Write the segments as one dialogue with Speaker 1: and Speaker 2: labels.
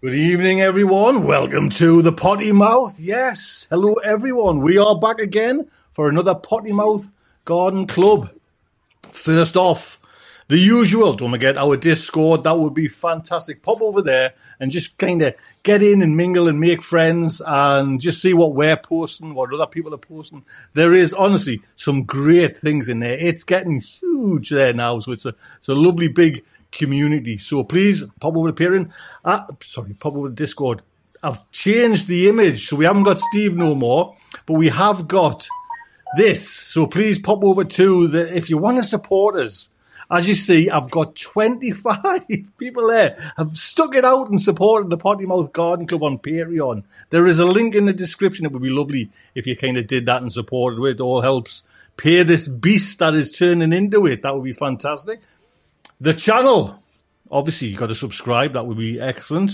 Speaker 1: Good evening, everyone. Welcome to the Potty Mouth. Yes, hello, everyone. We are back again for another Potty Mouth Garden Club. First off, the usual. Don't forget our Discord. That would be fantastic. Pop over there and just kind of get in and mingle and make friends and just see what we're posting, what other people are posting. There is honestly some great things in there. It's getting huge there now, so it's a it's a lovely big community. So please pop over to Peering. Uh, sorry, pop over to Discord. I've changed the image, so we haven't got Steve no more, but we have got this. So please pop over to the if you want to support us. As you see, I've got 25 people there have stuck it out and supported the Potty Mouth Garden Club on Patreon. There is a link in the description. It would be lovely if you kind of did that and supported it. It all helps pay this beast that is turning into it. That would be fantastic. The channel, obviously, you've got to subscribe. That would be excellent.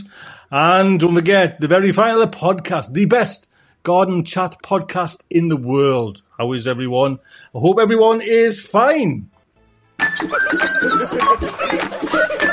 Speaker 1: And don't forget the very final the podcast, the best garden chat podcast in the world. How is everyone? I hope everyone is fine.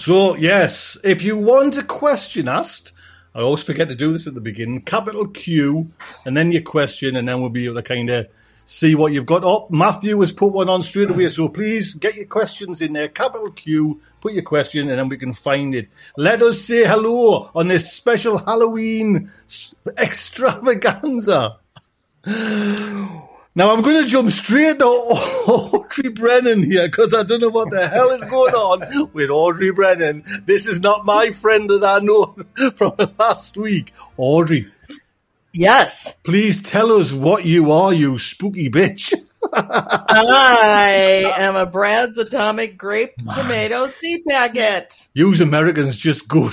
Speaker 1: So, yes, if you want a question asked, I always forget to do this at the beginning. Capital Q, and then your question, and then we'll be able to kind of see what you've got. Oh, Matthew has put one on straight away, so please get your questions in there. Capital Q, put your question, and then we can find it. Let us say hello on this special Halloween extravaganza. Now I'm going to jump straight to Audrey Brennan here because I don't know what the hell is going on with Audrey Brennan. This is not my friend that I know from last week. Audrey.
Speaker 2: Yes.
Speaker 1: Please tell us what you are, you spooky bitch.
Speaker 2: I am a Brad's Atomic Grape Tomato Seed Packet.
Speaker 1: Use Americans just go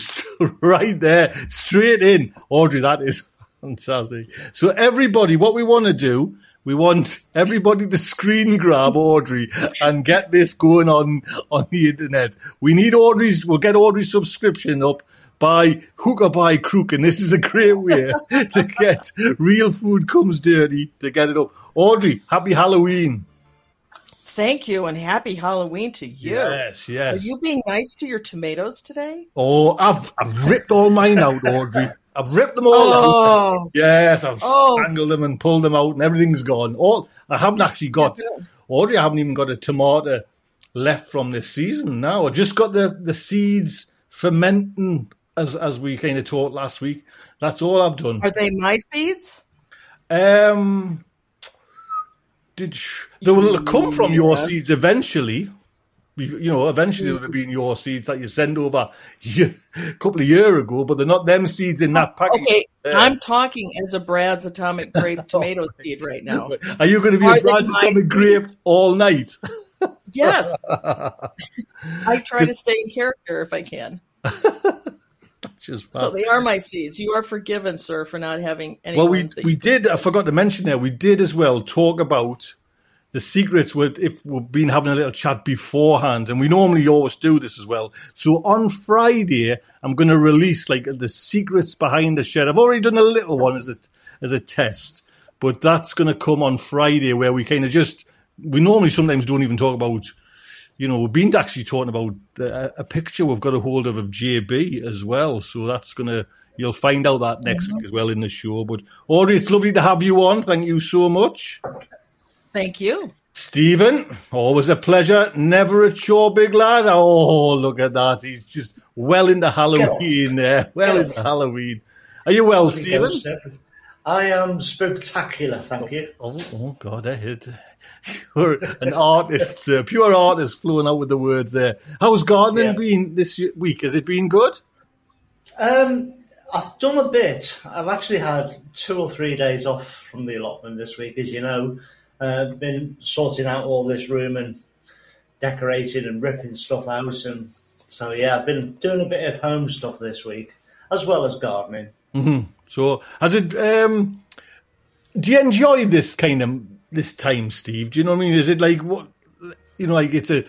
Speaker 1: right there, straight in. Audrey, that is fantastic. So everybody, what we want to do we want everybody to screen grab Audrey and get this going on on the internet. We need Audrey's. We'll get Audrey's subscription up by hook or by crook, and this is a great way to get real food comes dirty to get it up. Audrey, happy Halloween.
Speaker 2: Thank you, and happy Halloween to you.
Speaker 1: Yes, yes.
Speaker 2: Are you being nice to your tomatoes today?
Speaker 1: Oh, I've I've ripped all mine out, Audrey. I've ripped them all oh. out. Yes, I've oh. strangled them and pulled them out, and everything's gone. All I haven't actually got. Audrey, I haven't even got a tomato left from this season now. I just got the, the seeds fermenting as as we kind of talked last week. That's all I've done.
Speaker 2: Are they my seeds?
Speaker 1: Um, did they will come from your seeds eventually? You know, eventually it would have been your seeds that you send over a couple of years ago, but they're not them seeds in that package.
Speaker 2: Okay, I'm talking as a Brad's Atomic Grape tomato seed right now.
Speaker 1: Are you going to be Are a Brad's Atomic Grape all night?
Speaker 2: yes. I try to stay in character if I can. so they are my seeds. You are forgiven, sir, for not having any.
Speaker 1: Well, we we did. I forgot to mention there. We did as well talk about the secrets would if we've been having a little chat beforehand, and we normally always do this as well. So on Friday, I'm going to release like the secrets behind the shed. I've already done a little one as a as a test, but that's going to come on Friday where we kind of just we normally sometimes don't even talk about. You know, we've been actually talking about a, a picture we've got a hold of of JB as well. So that's going to You'll find out that next mm-hmm. week as well in the show. But Audrey, it's lovely to have you on. Thank you so much.
Speaker 2: Thank you.
Speaker 1: Stephen, always a pleasure. Never a chore, big lad. Oh, look at that. He's just well into Halloween there. Well into Halloween. Are you well, Stephen?
Speaker 3: I am spectacular, thank you.
Speaker 1: Oh, oh God, I hit. You're an artist, sir. Pure artist flowing out with the words there. How's gardening yeah. been this week? Has it been good?
Speaker 3: Um, I've done a bit. I've actually had two or three days off from the allotment this week, as you know uh, been sorting out all this room and decorating and ripping stuff out. And so, yeah, I've been doing a bit of home stuff this week as well as gardening.
Speaker 1: Mm-hmm. So, has it? Um, do you enjoy this kind of this time, Steve? Do you know what I mean? Is it like what? you know, like it's a,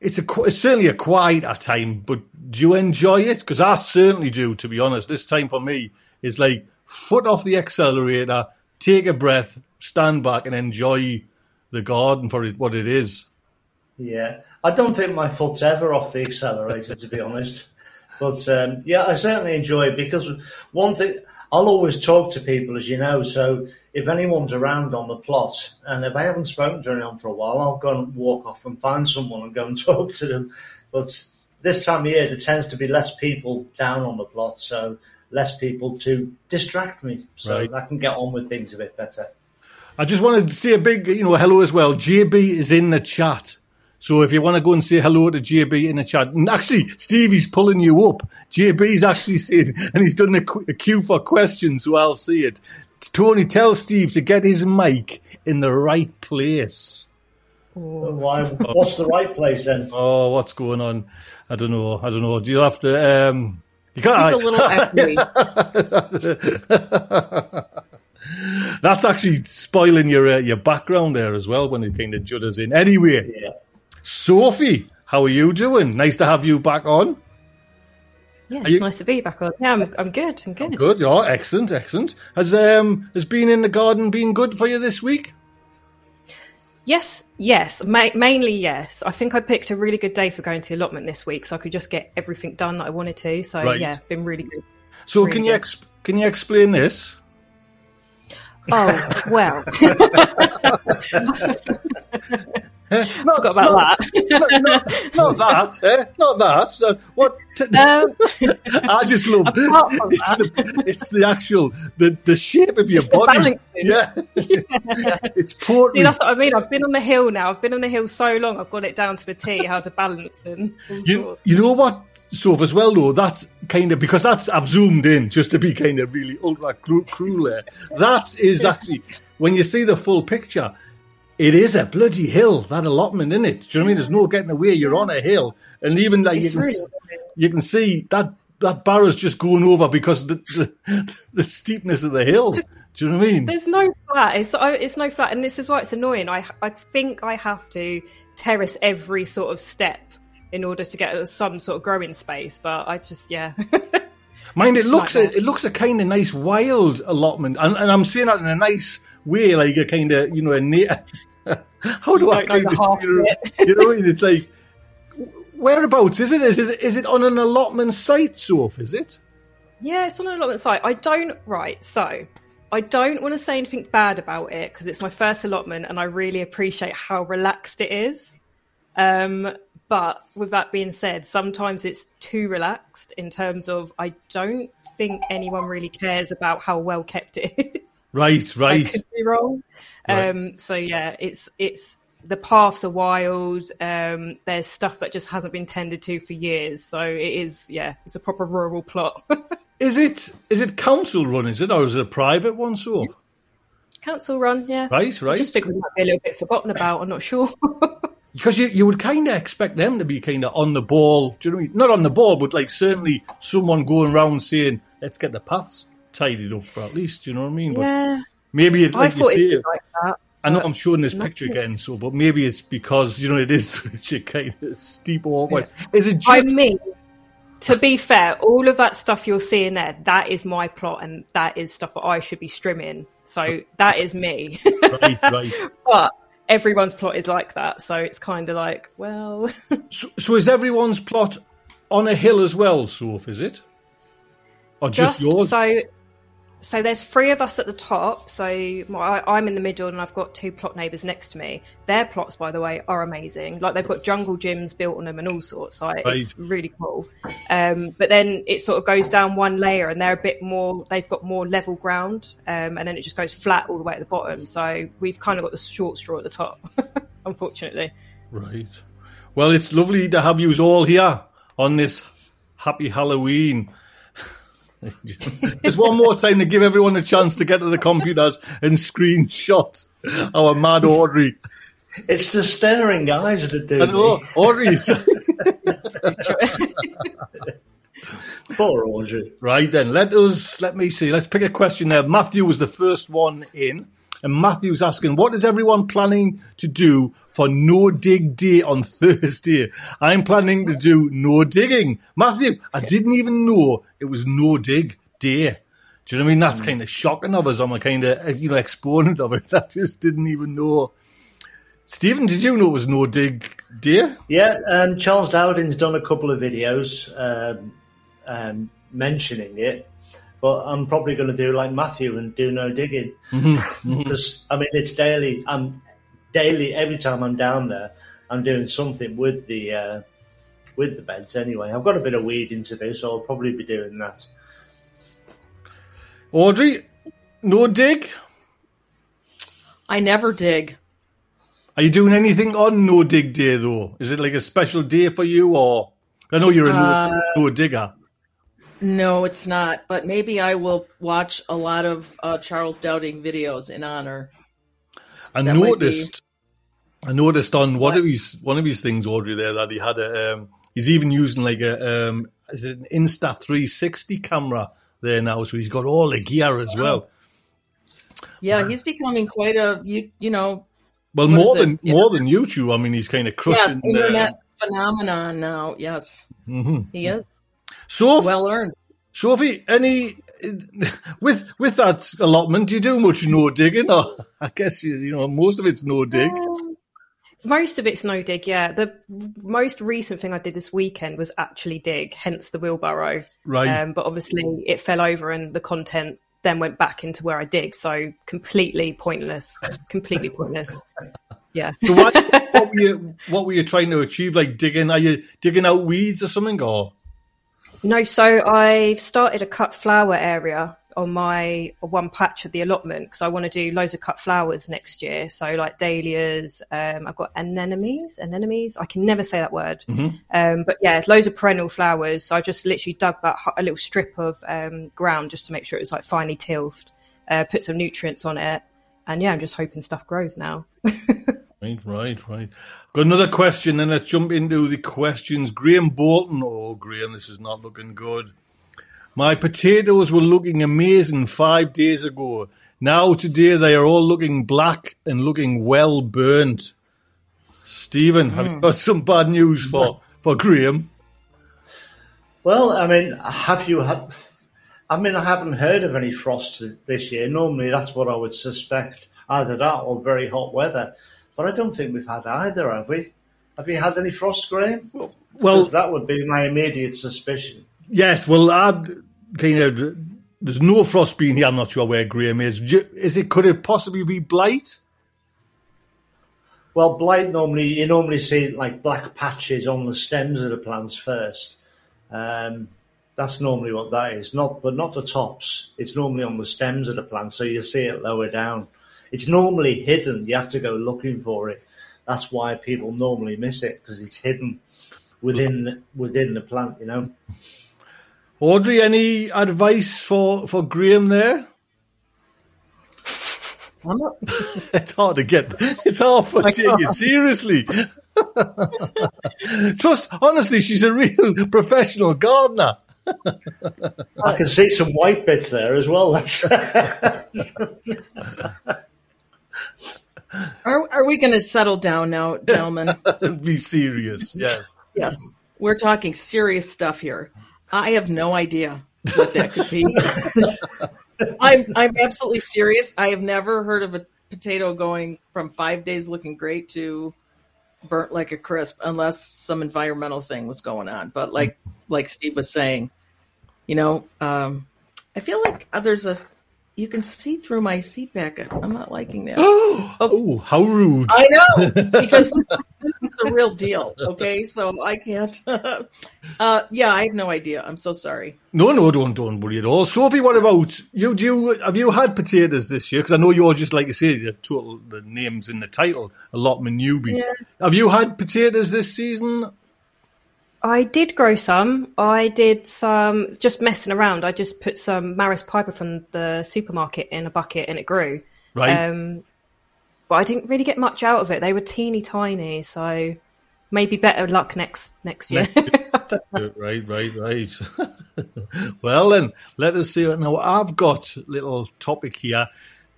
Speaker 1: it's a, it's certainly a quieter time, but do you enjoy it? Because I certainly do, to be honest. This time for me is like foot off the accelerator, take a breath, stand back, and enjoy the garden for it, what it is.
Speaker 3: Yeah, I don't think my foot's ever off the accelerator, to be honest. But um, yeah, I certainly enjoy it because one thing I'll always talk to people, as you know. So if anyone's around on the plot, and if I haven't spoken to anyone for a while, I'll go and walk off and find someone and go and talk to them. But this time of year, there tends to be less people down on the plot, so less people to distract me, so
Speaker 1: Right.
Speaker 3: I can get on with things a bit better.
Speaker 1: I just wanted to say a big, you know, hello as well. JB is in the chat. So if you want to go and say hello to JB in the chat, and actually, Stevie's pulling you up. JB's actually saying, and he's done a, qu- a queue for questions, so I'll see it. Tony, tell Steve to get his mic in the right place.
Speaker 3: Why? What's the right place then?
Speaker 1: Oh, what's going on? I don't know. I don't know. Do you have to? Um, you can't.
Speaker 2: It's a little echoey.
Speaker 1: That's actually spoiling your uh, your background there as well when it kind of judders in. Anyway,
Speaker 3: Yeah.
Speaker 1: Sophie, how are you doing? Nice to have you back on.
Speaker 2: Yeah,
Speaker 1: Are
Speaker 2: it's
Speaker 1: you-
Speaker 2: nice to be back on. Yeah, I'm, I'm good. I'm good.
Speaker 1: Good, you yeah, excellent, excellent. Has um has being in the garden been good for you this week?
Speaker 2: Yes, yes, ma- mainly yes. I think I picked a really good day for going to allotment this week, so I could just get everything done that I wanted to. So
Speaker 1: Right.
Speaker 2: yeah, been really good.
Speaker 1: So
Speaker 2: Really
Speaker 1: can you
Speaker 2: good.
Speaker 1: ex- can you explain this?
Speaker 2: Oh well, forgot about that.
Speaker 1: Not that, eh? Not that. Uh, what? T-
Speaker 2: Um,
Speaker 1: I just love it's the it's the actual the, the shape of your
Speaker 2: It's
Speaker 1: body.
Speaker 2: balancing.
Speaker 1: Yeah, it's portly.
Speaker 2: See, that's what I mean. I've been on the hill now. I've been on the hill so long. I've got it down to the T how to balance and all
Speaker 1: You,
Speaker 2: sorts.
Speaker 1: you know what, Soph, as well, though, that's kind of because that's I've zoomed in just to be kind of really ultra cru- cruel there. That is actually when you see the full picture, it is a bloody hill. That allotment in it. Do you know what I mean? There's no getting away. You're on a hill, and even like
Speaker 2: It's
Speaker 1: you can,
Speaker 2: really
Speaker 1: you can see that that barrow's just going over because of the, the the steepness of the hill. Do you know what I mean?
Speaker 2: There's no flat. It's oh, it's no flat, and this is why it's annoying. I I think I have to terrace every sort of step in order to get some sort of growing space. But I just yeah,
Speaker 1: Mind it looks
Speaker 2: Nightmare.
Speaker 1: a, it looks a kind of nice wild allotment, and, and I'm saying that in a nice way, like a kind of you know a how do I kind of you know, you know what I mean? It's like whereabouts is it? Is it is it on an allotment site, Soph? Is it?
Speaker 2: yeah, it's on an allotment site. I don't right so. I don't want to say anything bad about it because it's my first allotment and I really appreciate how relaxed it is. Um, but with that being said, sometimes it's too relaxed in terms of I don't think anyone really cares about how well kept it is.
Speaker 1: Right,
Speaker 2: I
Speaker 1: right.
Speaker 2: could be wrong.
Speaker 1: Right.
Speaker 2: Um, so yeah, it's it's the paths are wild. Um, there's stuff that just hasn't been tended to for years. So it is yeah, it's a proper rural plot.
Speaker 1: Is it is it council run? Is it or is it a private one, Soph?
Speaker 2: Council run, yeah.
Speaker 1: Right, right.
Speaker 2: I just think we might be a little bit forgotten about. I'm not sure.
Speaker 1: Because you, you would kind of expect them to be kind of on the ball. Do you know what I mean? Not on the ball, but like certainly someone going around saying, "Let's get the paths tidied up for at least." Do you know what I mean? But
Speaker 2: yeah,
Speaker 1: maybe it, oh,
Speaker 2: I
Speaker 1: like you say,
Speaker 2: it'd be like that.
Speaker 1: I know I'm showing this picture again, so but maybe it's because you know it is such a kind of steep walkway. Is it
Speaker 2: I mean, to be fair, all of that stuff you're seeing there, that is my plot, and that is stuff that I should be strimming. So that is me.
Speaker 1: right? Right.
Speaker 2: but everyone's plot is like that, so it's kind of like, well,
Speaker 1: So, so is everyone's plot on a hill as well, Soph? Is it? Or just,
Speaker 2: just
Speaker 1: yours?
Speaker 2: so. So there's three of us at the top. So my, I'm in the middle, and I've got two plot neighbours next to me. Their plots, by the way, are amazing. Like they've got jungle gyms built on them and all sorts. Like it's really cool. Um, but then it sort of goes down one layer, and they're a bit more. They've got more level ground, um, and then it just goes flat all the way at the bottom. So we've kind of got the short straw at the top, unfortunately.
Speaker 1: Right. Well, it's lovely to have you all here on this happy Halloween. Just one more time to give everyone a chance to get to the computers and screenshot our mad Audrey.
Speaker 3: It's the staring eyes that do
Speaker 1: I know.
Speaker 3: Oh,
Speaker 1: Audrey's.
Speaker 3: Poor Audrey.
Speaker 1: right then, let us, let me see, let's pick a question there. Matthew was the first one in. And Matthew's asking, what is everyone planning to do for No Dig Day on Thursday? I'm planning to do no digging. Matthew, I didn't even know it was No Dig Day. Do you know what I mean? That's mm. kind of shocking of us. I'm a kind of, you know, exponent of it. I just didn't even know. Stephen, did you know it was No Dig Day?
Speaker 3: Yeah, um, Charles Dowding's done a couple of videos um, um, mentioning it but I'm probably going to do like Matthew and do no digging mm-hmm. because I mean it's daily. I'm daily every time I'm down there. I'm doing something with the uh, with the beds anyway. I've got a bit of weeding to do, so I'll probably be doing that.
Speaker 1: Audrey, no dig.
Speaker 4: I never dig.
Speaker 1: Are you doing anything on No Dig Day though? Is it like a special day for you, or I know you're a uh, no, no digger.
Speaker 4: No, it's not. But maybe I will watch a lot of uh, Charles Dowding videos in honor.
Speaker 1: I that noticed. I noticed on one of his one of his things, Audrey, there that he had a. Um, he's even using like a um, is it an Insta 360 camera there now, so he's got all the gear as well.
Speaker 4: Yeah, he's becoming quite a you you know.
Speaker 1: Well, more than it? more than YouTube. I mean, he's kind of crushing.
Speaker 4: Yes, internet uh, phenomenon now. Yes,
Speaker 1: mm-hmm.
Speaker 4: he is.
Speaker 1: So
Speaker 4: well earned.
Speaker 1: Sophie, any with with that allotment, do you do much no digging? Or I guess you you know most of it's no dig. Um,
Speaker 2: most of it's no dig. Yeah, the most recent thing I did this weekend was actually dig, hence the wheelbarrow.
Speaker 1: Right.
Speaker 2: Um, but obviously, it fell over, and the content then went back into where I dig. So completely pointless. completely pointless. Yeah.
Speaker 1: So what, what were you what were you trying to achieve? Like digging? Are you digging out weeds or something? Or
Speaker 2: no, so I've started a cut flower area on my one patch of the allotment because I want to do loads of cut flowers next year. So like dahlias, um, I've got anemones, anemones. I can never say that word.
Speaker 1: Mm-hmm.
Speaker 2: Um, but yeah, loads of perennial flowers. So I just literally dug that a little strip of um, ground just to make sure it was like finely tilled. Uh, put some nutrients on it, and yeah, I'm just hoping stuff grows now.
Speaker 1: Right, right, right. Got another question, and let's jump into the questions. Graham Bolton. Oh, Graham, this is not looking good. My potatoes were looking amazing five days ago. Now, today, they are all looking black and looking well burnt. Stephen, have you hmm. got some bad news for, for Graham?
Speaker 3: Well, I mean, have you had. I mean, I haven't heard of any frost this year. Normally, that's what I would suspect either that or very hot weather. But I don't think we've had either, have we? Have you had any frost, Graham?
Speaker 1: Well,
Speaker 3: that would be my immediate suspicion.
Speaker 1: Yes, well, I'd kind of. There's no frost being here. I'm not sure where Graham is. Is it? Could it possibly be blight?
Speaker 3: Well, blight normally you normally see like black patches on the stems of the plants first. Um, that's normally what that is. Not, but not the tops. It's normally on the stems of the plant, so you see it lower down. It's normally hidden. You have to go looking for it. That's why people normally miss it because it's hidden within within the plant. You know.
Speaker 1: Audrey, any advice for for Graham there? it's hard to get. It's hard for taking you seriously. Trust, honestly, she's a real professional gardener.
Speaker 3: I can see some white bits there as well.
Speaker 4: Are, are we going to settle down now, gentlemen?
Speaker 1: Be serious. Yes.
Speaker 4: Yes. We're talking serious stuff here. I have no idea what that could be. I'm I'm absolutely serious. I have never heard of a potato going from five days looking great to burnt like a crisp, unless some environmental thing was going on. But like like Steve was saying, you know, um, I feel like there's a you can see through my seat packet. I'm not liking that.
Speaker 1: oh, oh, how rude!
Speaker 4: I know because this, this, is the real deal. Okay, so I can't. uh, yeah, I have no idea. I'm so sorry.
Speaker 1: No, no, don't don't worry at all. Sophie, what about you? Do you have you had potatoes this year? Because I know you're just like you say, the total the names in the title, Allotment Newbie. Yeah. Have you had potatoes this season?
Speaker 2: I did grow some. I did some just messing around. I just put some Maris Piper from the supermarket in a bucket and it grew.
Speaker 1: Right.
Speaker 2: Um, but I didn't really get much out of it. They were teeny tiny, so maybe better luck next next year.
Speaker 1: right, right, right. well then, let us see. Now I've got a little topic here.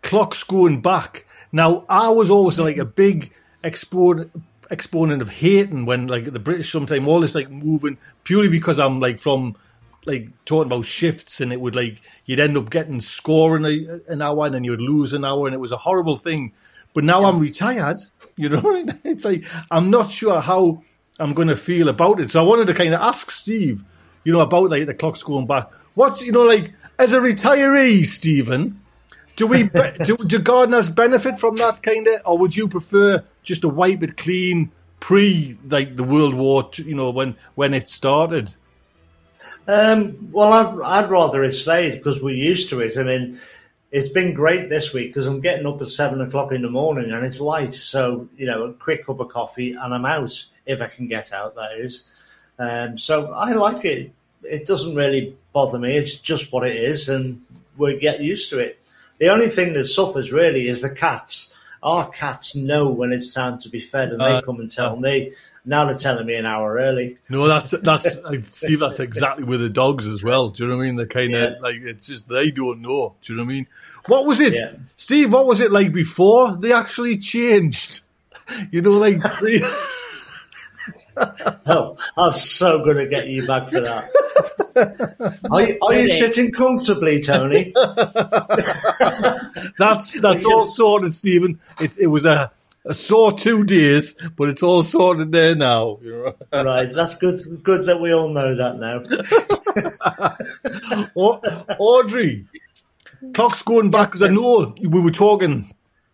Speaker 1: clocks going back. Now, I was always like a big exponent exponent of hating when like the British sometimes all this like moving purely because I'm like from like talking about shifts and it would like you'd end up getting scoring a, an hour and then you would lose an hour and it was a horrible thing. But now yeah. I'm retired, you know, it's like I'm not sure how I'm going to feel about it. So I wanted to kind of ask Steve, you know, about like the clocks going back. What's you know like as a retiree, Stephen? Do we do, do gardeners benefit from that kind of, or would you prefer just to wipe it clean pre like the World War, you know, when when it started?
Speaker 3: Um, well, I'd, I'd, rather it stayed because we're used to it. I mean, it's been great this week because I'm getting up at seven o'clock in the morning and it's light. So, you know, a quick cup of coffee and I'm out if I can get out, that is. Um, so I like it. It doesn't really bother me. It's just what it is and we get used to it. The only thing that suffers really is the cats. Our cats know when it's time to be fed and they uh, come and tell uh, me. Now they're telling me an hour early.
Speaker 1: No, that's that's Steve. That's exactly with the dogs as well. Do you know what I mean? They're kind of yeah. like it's just they don't know. Do you know what I mean? What was it, yeah. Steve? What was it like before they actually changed? You know, like.
Speaker 3: oh, I'm so going to get you back for that. Are you, are you sitting comfortably, Tony?
Speaker 1: that's that's all sorted, Stephen. It, it was a a sore two days, but it's all sorted there now.
Speaker 3: right, that's good. Good that we all know that
Speaker 1: now. Audrey, clock's going back because I know we were talking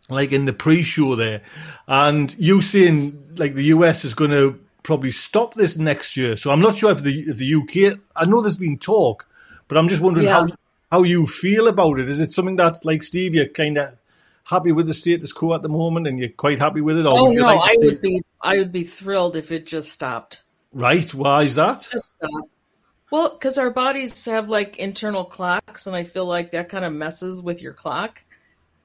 Speaker 1: like in the pre-show there, and you saying like the US is going to probably stop this next year. So I'm not sure if the if the UK. I know there's been talk, but I'm just wondering yeah. how how you feel about it. Is it something that's like Steve? You're kind of happy with the status quo at the moment, and you're quite happy with it?
Speaker 4: Or oh would no, like I would be. I would be thrilled if it just stopped.
Speaker 1: Right? Why is that?
Speaker 4: Well, because our bodies have like internal clocks, and I feel like that kind of messes with your clock.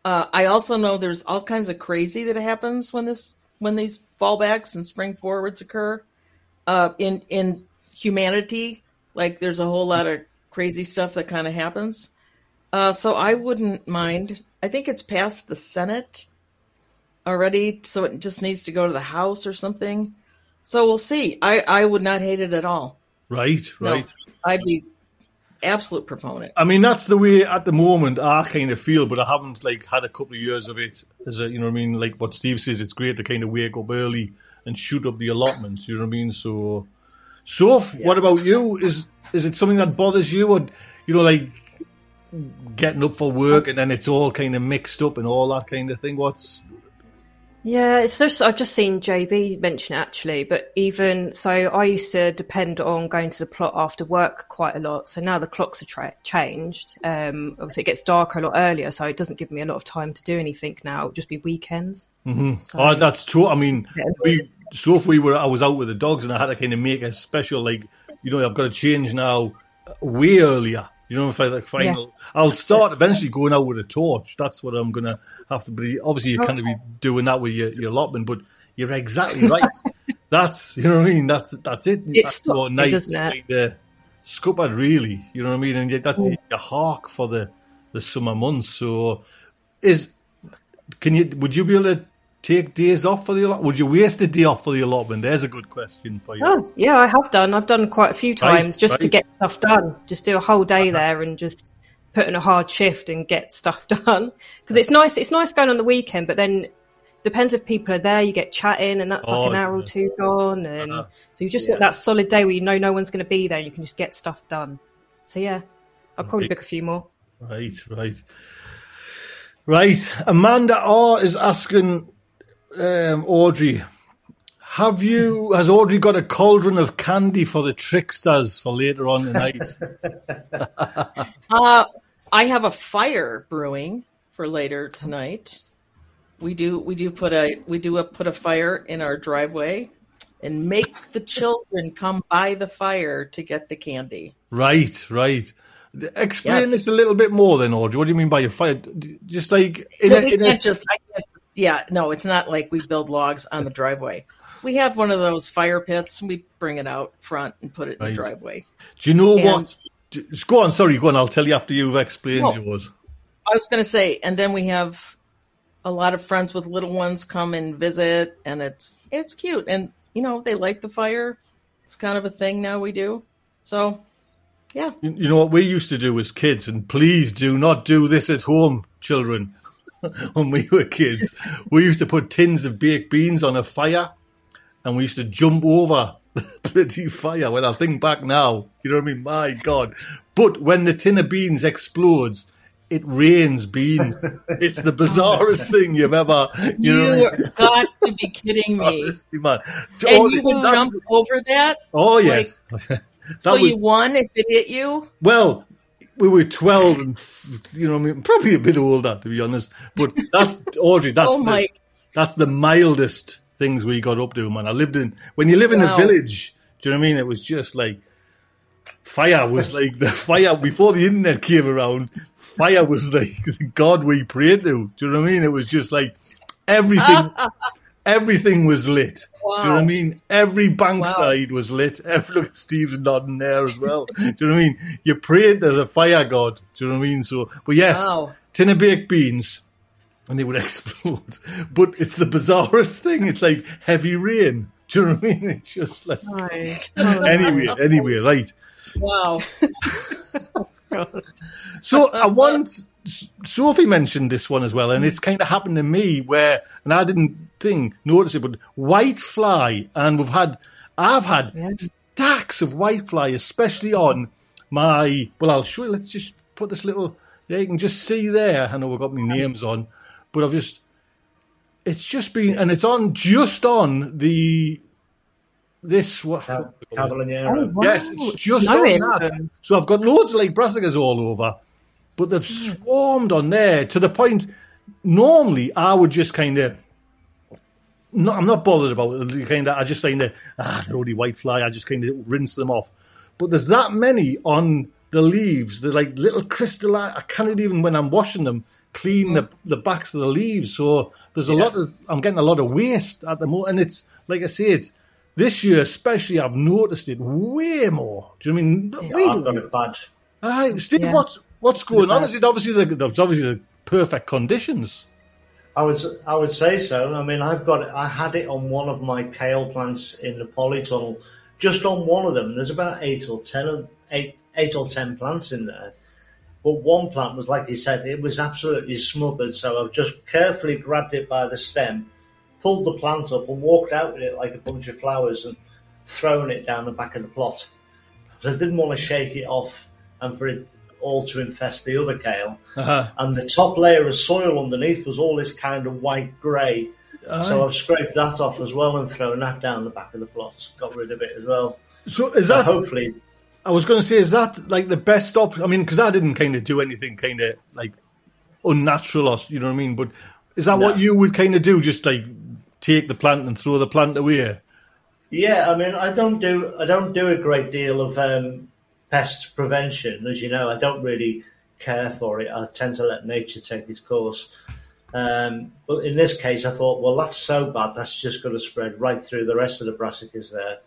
Speaker 4: Uh, I also know there's all kinds of crazy that happens when this when these fallbacks and spring forwards occur. Uh, in in humanity, like there's a whole lot of crazy stuff that kind of happens. Uh, so I wouldn't mind I think it's passed the Senate already, so it just needs to go to the House or something. So we'll see. I, I would not hate it at all.
Speaker 1: Right, right. No,
Speaker 4: I'd be absolute proponent.
Speaker 1: I mean, that's the way at the moment I kind of feel, but I haven't like had a couple of years of it. As a, you know, what I mean, like what Steve says, it's great to kind of wake up early and shoot up the allotments. You know what I mean? So, Soph, yeah. what about you? Is is it something that bothers you, or you know, like getting up for work and then it's all kind of mixed up and all that kind of thing. What's
Speaker 2: yeah, it's just I've just seen JB mention it actually, but even so, I used to depend on going to the plot after work quite a lot. So now the clocks are tra- changed. Um, obviously, it gets darker a lot earlier, so it doesn't give me a lot of time to do anything now. It'll just be weekends.
Speaker 1: Mm-hmm. So, oh, that's true. I mean, we so if we were, I was out with the dogs and I had to kind of make a special like, you know, I've got to change now way earlier you know, if I like final, yeah. I'll start eventually going out with a torch. That's what I'm gonna have to be. Obviously, you can't be doing that with your, your allotment, but you're exactly right. that's you know what I mean. That's that's it.
Speaker 2: It's
Speaker 1: that's
Speaker 2: nights kind
Speaker 1: of scuppered, really. You know what I mean? And that's mm. your hawk for the the summer months. So, is can you? Would you be able to take days off for the allotment? Would you waste a day off for the allotment? There's a good question for you.
Speaker 2: Oh, yeah, I have done. I've done quite a few times right, just right. to get stuff done. Just do a whole day there and just put in a hard shift and get stuff done. Because it's nice. It's nice going on the weekend, but then depends if people are there. You get chatting, and that's like oh, an hour yeah. or two gone, and uh-huh. so you just yeah. got that solid day where you know no one's going to be there. and You can just get stuff done. So yeah, I'll probably right. book a few more.
Speaker 1: Right, right, right. Amanda R is asking um, Audrey, have you has Audrey got a cauldron of candy for the tricksters for later on tonight?
Speaker 4: uh, I have a fire brewing for later tonight. We do we do put a we do a, put a fire in our driveway and make the children come by the fire to get the candy.
Speaker 1: Right, right. Explain yes. this a little bit more, then, Audrey. What do you mean by a fire? Just like in a,
Speaker 4: in a... just I can't yeah, no, it's not like we build logs on the driveway. We have one of those fire pits. And we bring it out front and put it in right. the driveway.
Speaker 1: Do you know and, what? Go on, sorry, go on. I'll tell you after you've explained well, yours.
Speaker 4: I was going to say, and then we have a lot of friends with little ones come and visit, and it's it's cute, and you know they like the fire. It's kind of a thing now we do. So, yeah.
Speaker 1: You know what we used to do as kids, and please do not do this at home, children. when we were kids, we used to put tins of baked beans on a fire, and we used to jump over the bloody fire. When I think back now, you know what I mean? My God! But when the tin of beans explodes, it rains beans. it's the bizarrest thing you've ever. You,
Speaker 4: you
Speaker 1: know
Speaker 4: got to be kidding me!
Speaker 1: Honestly, man.
Speaker 4: And oh, you would jump over that?
Speaker 1: Oh yes.
Speaker 4: Like, so was, you won if it hit you?
Speaker 1: Well, we were twelve, and you know, I mean, probably a bit older to be honest. But that's Audrey. That's oh the, that's the mildest things we got up to, man. I lived in when you live in wow. a village. Do you know what I mean? It was just like fire was like the fire before the internet came around. Fire was like the god we prayed to. Do you know what I mean? It was just like everything. everything was lit. Wow. Do you know what I mean? Every bankside wow. was lit. Every, look at Steve's nodding there as well. Do you know what I mean? You prayed to a fire god. Do you know what I mean? So, but yes, wow. tin of baked beans, and they would explode. But it's the bizarrest thing. It's like heavy rain. Do you know what I mean? It's just like oh, anyway, anyway, right.
Speaker 4: Wow.
Speaker 1: so I want Sophie mentioned this one as well, and it's kind of happened to me where, and I didn't think notice it, but white fly, and we've had, I've had yes. stacks of white fly, especially on my. Well, I'll show you. Let's just put this little. Yeah, you can just see there. I know we've got my names on, but I've just. It's just been, and it's on just on the this what
Speaker 3: Cavolo Nero.
Speaker 1: Oh, wow. Yes, it's just on that. So I've got loads of like brassicas all over, but they've swarmed on there to the point. Normally, I would just kind of. No, I'm not bothered about it. Kind of, I just kind of ah, they're only white fly. I just kind of rinse them off. But there's that many on the leaves. They're like little crystalline. I can't even when I'm washing them clean the, the backs of the leaves. So there's a yeah. lot of I'm getting a lot of waste at the moment, and it's like I say, it's this year especially. I've noticed it way more. Do you know I mean?
Speaker 3: Yeah, I've got it bad.
Speaker 1: Hi, Steve. Yeah. What's what's going on? Is it obviously the it's obviously the perfect conditions?
Speaker 3: I would I would say so. I mean, I've got I had it on one of my kale plants in the polytunnel, just on one of them. There's about eight or ten eight eight or ten plants in there but one plant was, like you said, it was absolutely smothered. So I've just carefully grabbed it by the stem, pulled the plant up, and walked out with it like a bunch of flowers and thrown it down the back of the plot. So I didn't want to shake it off and for it all to infest the other kale. Uh-huh. And the top layer of soil underneath was all this kind of white grey. Uh-huh. So I've scraped that off as well and thrown that down the back of the plot. Got rid of it as well.
Speaker 1: So is that
Speaker 3: so hopefully
Speaker 1: I was going to say, is that like the best option? I mean, because I didn't kind of do anything kind of like unnatural, or you know what I mean. But is that no. what you would kind of do? Just like take the plant and throw the plant away?
Speaker 3: Yeah, I mean, I don't do I don't do a great deal of um, pest prevention, as you know. I don't really care for it. I tend to let nature take its course. Um, but in this case, I thought, well, that's so bad. That's just going to spread right through the rest of the brassicas there.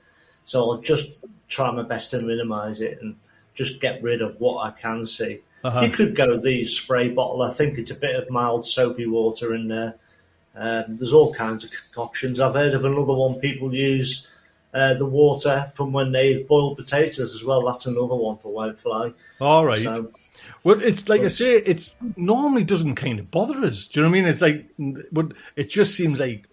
Speaker 3: So I'll just try my best to minimise it and just get rid of what I can see. Uh-huh. You could go the spray bottle. I think it's a bit of mild soapy water in there. Um, there's all kinds of concoctions. I've heard of another one people use uh, the water from when they boil potatoes as well. That's another one for whitefly.
Speaker 1: All right. So, well, it's like I say, it's normally doesn't kind of bother us. Do you know what I mean? It's like, but it just seems like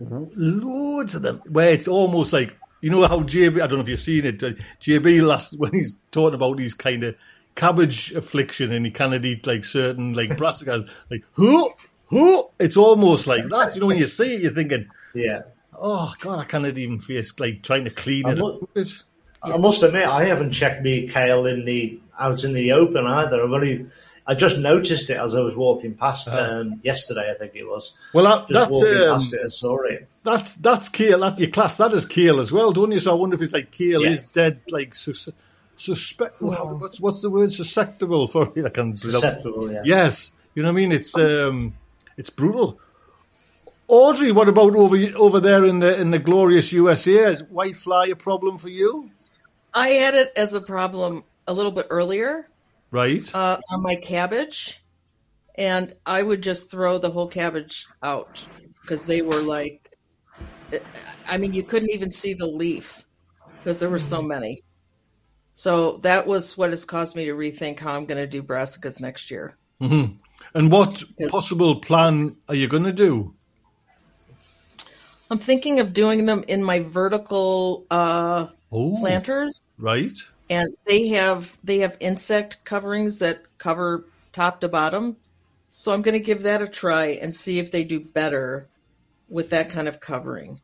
Speaker 1: loads of them where it's almost like you know how JB, I don't know if you've seen it, uh, JB last, when he's talking about these kind of cabbage affliction and he cannot eat like certain like brassicas, like, who, who? It's almost like that. You know, when you see it, you're thinking,
Speaker 3: yeah.
Speaker 1: Oh God, I cannot even face like trying to clean it.
Speaker 3: I, I must admit, I haven't checked me kale in the out in the open either. I've only I just noticed it as I was walking past uh, um, yesterday. I think it was.
Speaker 1: Well, that,
Speaker 3: just
Speaker 1: that's
Speaker 3: walking um, past it, I saw it.
Speaker 1: That's that's kale. That's your class. That is kale as well, don't you? So I wonder if it's like kale yeah. is dead, like sus- suspect. Oh. What's what's the word? Susceptible for? I
Speaker 3: can susceptible. Yeah.
Speaker 1: Yes, you know what I mean. It's um, it's brutal. Audrey, what about over over there in the in the glorious USA? Is white fly a problem for you?
Speaker 4: I had it as a problem a little bit earlier
Speaker 1: right?
Speaker 4: Uh, on my cabbage, and I would just throw the whole cabbage out because they were like, I mean, you couldn't even see the leaf because there were so many. So that was what has caused me to rethink how I'm going to do brassicas next year.
Speaker 1: Mm-hmm. And what possible plan are you going to do?
Speaker 4: I'm thinking of doing them in my vertical uh, planters.
Speaker 1: Right.
Speaker 4: And they have they have insect coverings that cover top to bottom. So I'm going to give that a try and see if they do better with that kind of covering.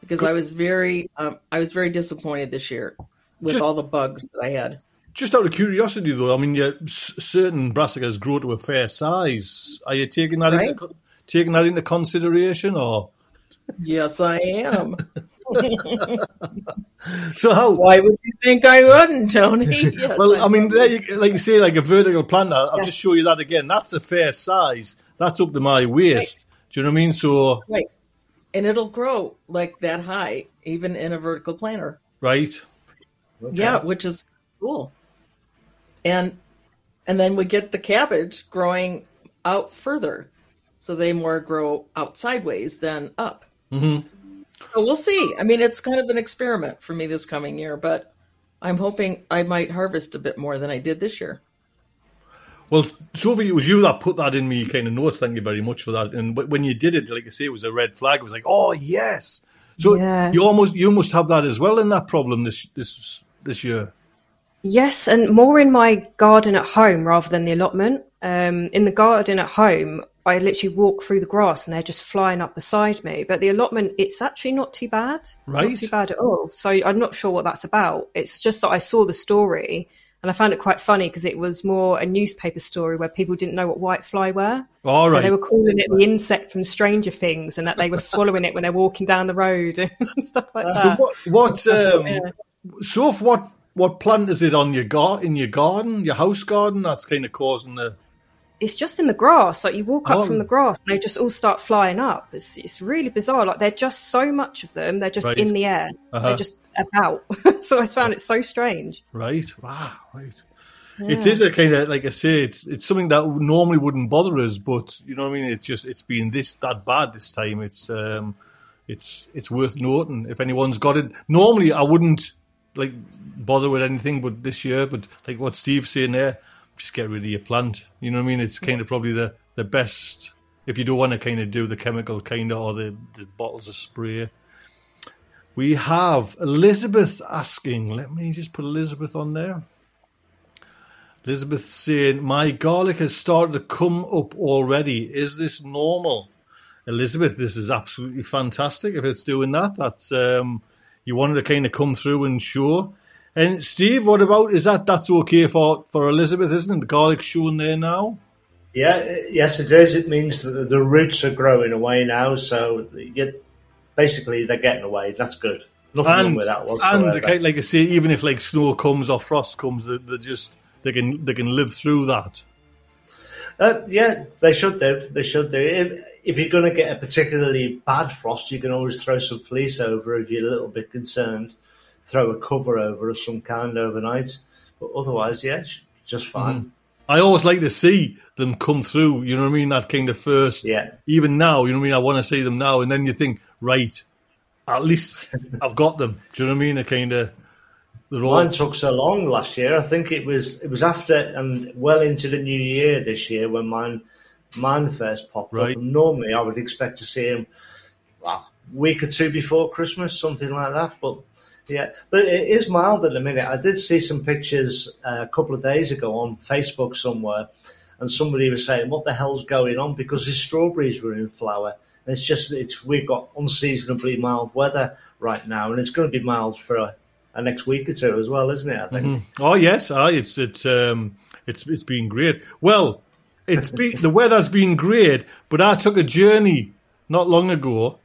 Speaker 4: Because I was very um, I was very disappointed this year with just, all the bugs that I had.
Speaker 1: Just out of curiosity, though, I mean, yeah, certain brassicas grow to a fair size. Are you taking that right? into taking that into consideration, or?
Speaker 4: Yes, I am.
Speaker 1: so how?
Speaker 4: Why would you think I wouldn't, Tony?
Speaker 1: Yes, well, I, I mean, there you, like you say, like a vertical planter. I'll yeah. just show you that again. That's a fair size. That's up to my waist. Right. Do you know what I mean? So
Speaker 4: right, and it'll grow like that high, even in a vertical planter.
Speaker 1: Right.
Speaker 4: Okay. Yeah, which is cool. And and then we get the cabbage growing out further, so they more grow out sideways than up.
Speaker 1: Mm-hmm.
Speaker 4: So we'll see. I mean, it's kind of an experiment for me this coming year, but I'm hoping I might harvest a bit more than I did this year.
Speaker 1: Well, Sophie, it was you that put that in me kind of notes. Thank you very much for that. And when you did it, like I say, it was a red flag. It was like, oh yes. So yeah. you almost you must have that as well in that problem this this this year.
Speaker 2: Yes, and more in my garden at home rather than the allotment. Um, in the garden at home, I literally walk through the grass and they're just flying up beside me. But the allotment, it's actually not too bad.
Speaker 1: Right.
Speaker 2: Not too bad at all. So I'm not sure what that's about. It's just that I saw the story and I found it quite funny because it was more a newspaper story where people didn't know what whitefly were.
Speaker 1: All
Speaker 2: so
Speaker 1: right.
Speaker 2: they were calling it the insect from Stranger Things and that they were swallowing it when they're walking down the road and stuff like that.
Speaker 1: what, what um, yeah. Soph, what what plant is it on your gar- in your garden, your house garden? That's kind of causing the.
Speaker 2: It's just in the grass. Like you walk up oh. from the grass, and they just all start flying up. It's it's really bizarre. Like they're just so much of them. They're just right. in the air. Uh-huh. They're just about. so I found it so strange.
Speaker 1: Right. Wow. Right. Yeah. It is a kind of like I say, it's it's something that normally wouldn't bother us, but you know what I mean. It's just it's been this that bad this time. It's um, it's it's worth noting if anyone's got it. Normally, I wouldn't like bother with anything, but this year, but like what Steve's saying there, just get rid of your plant. You know what I mean? It's kind of probably the the best if you don't want to kind of do the chemical kind of or the, the bottles of spray. We have Elizabeth asking. Let me just put Elizabeth on there. Elizabeth saying, My garlic has started to come up already. Is this normal? Elizabeth, this is absolutely fantastic. If it's doing that, that's um, you wanted to kind of come through and show. And Steve, what about is that that's okay for for Elizabeth, isn't it? The garlic showing there now.
Speaker 3: Yeah, yes, it is. It means that the roots are growing away now, so you, basically they're getting away. That's good. Nothing and, wrong with that whatsoever.
Speaker 1: And like I say, even if like snow comes or frost comes, they, they just they can they can live through that.
Speaker 3: Uh, yeah, they should do. They should do. If, if you're going to get a particularly bad frost, you can always throw some fleece over if you're a little bit concerned. Throw a cover over of some kind overnight. But otherwise, yeah, just fine. Mm.
Speaker 1: I always like to see them come through. You know what I mean? That kind of first.
Speaker 3: Yeah.
Speaker 1: Even now, you know what I mean? I want to see them now, and then you think, right, at least I've got them. Do you know what I mean? A kind of.
Speaker 3: Mine took so long last year. I think it was it was after and well into the new year this year when mine mine first popped right. up. And normally, I would expect to see him well, a week or two before Christmas, something like that. But yeah, but it is mild at the minute. I did see some pictures uh, a couple of days ago on Facebook somewhere, and somebody was saying, "What the hell's going on?" Because his strawberries were in flower. And it's just it's we've got unseasonably mild weather right now, and it's going to be mild for a, a next week or two as well, isn't it? I think.
Speaker 1: Mm-hmm. Oh yes, ah, it's it's um, it's it's been great. Well, it's the weather's been great, but I took a journey not long ago.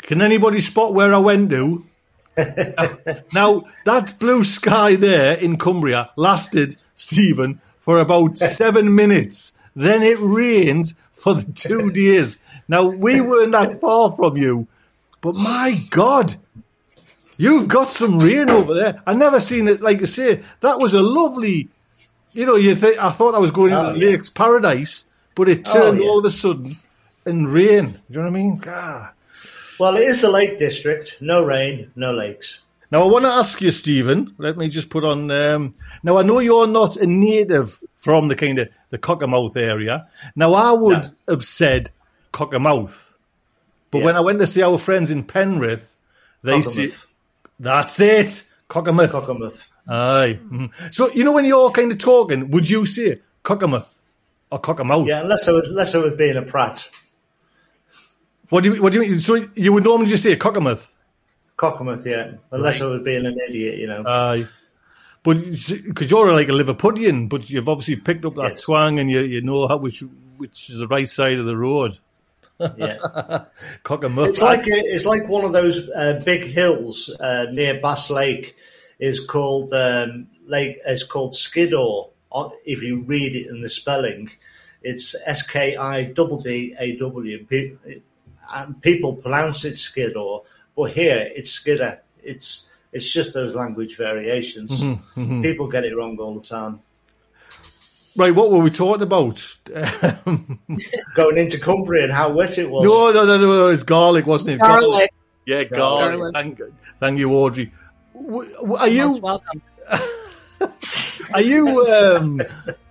Speaker 1: Can anybody spot where I went to? Now, that blue sky there in Cumbria lasted, Stephen, for about seven minutes. Then it rained for the two days. Now, we weren't that far from you, but my God, you've got some rain over there. I never seen it. Like I say, that was a lovely you know, you think I thought I was going into oh, the yeah. lake's paradise, but it oh, turned oh, yeah. all of a sudden in rain. Do you know what I mean? God.
Speaker 3: Well, it is the Lake District. No rain, no lakes.
Speaker 1: Now, I want to ask you, Stephen. Let me just put on. Um, now, I know you're not a native from the kind of the Cockermouth area. Now, I would no. have said Cockermouth, but yeah. when I went to see our friends in Penrith, they say that's it, Cockermouth.
Speaker 3: Cockermouth.
Speaker 1: Aye. Mm-hmm. So you know when you're kind of talking, would you say Cockermouth or Cockermouth?
Speaker 3: Yeah, unless I was, unless I was being a prat.
Speaker 1: What do you What do you mean? So you would normally just say Cockermouth.
Speaker 3: Cockermouth, yeah. Unless right. I was being an idiot, you know.
Speaker 1: Aye. But because you're like a Liverpudlian, but you've obviously picked up that yes. twang and you you know how which which is the right side of the road.
Speaker 3: Yeah,
Speaker 1: Cockermouth.
Speaker 3: It's like it's like one of those uh, big hills uh, near Bass Lake is called um, Lake is called Skiddaw. If you read it in the spelling, it's S K I D D A W. And people pronounce it Skiddaw, but here it's Skidder. It's it's just those language variations. Mm-hmm, mm-hmm. People get it wrong all the time.
Speaker 1: Right, what were we talking about?
Speaker 3: Going into Cumbria and how wet it was.
Speaker 1: No, no, no, no, it's garlic, wasn't it?
Speaker 4: Garlic. garlic.
Speaker 1: Yeah, garlic. garlic. Thank, thank you, Audrey. Are you welcome? are you um,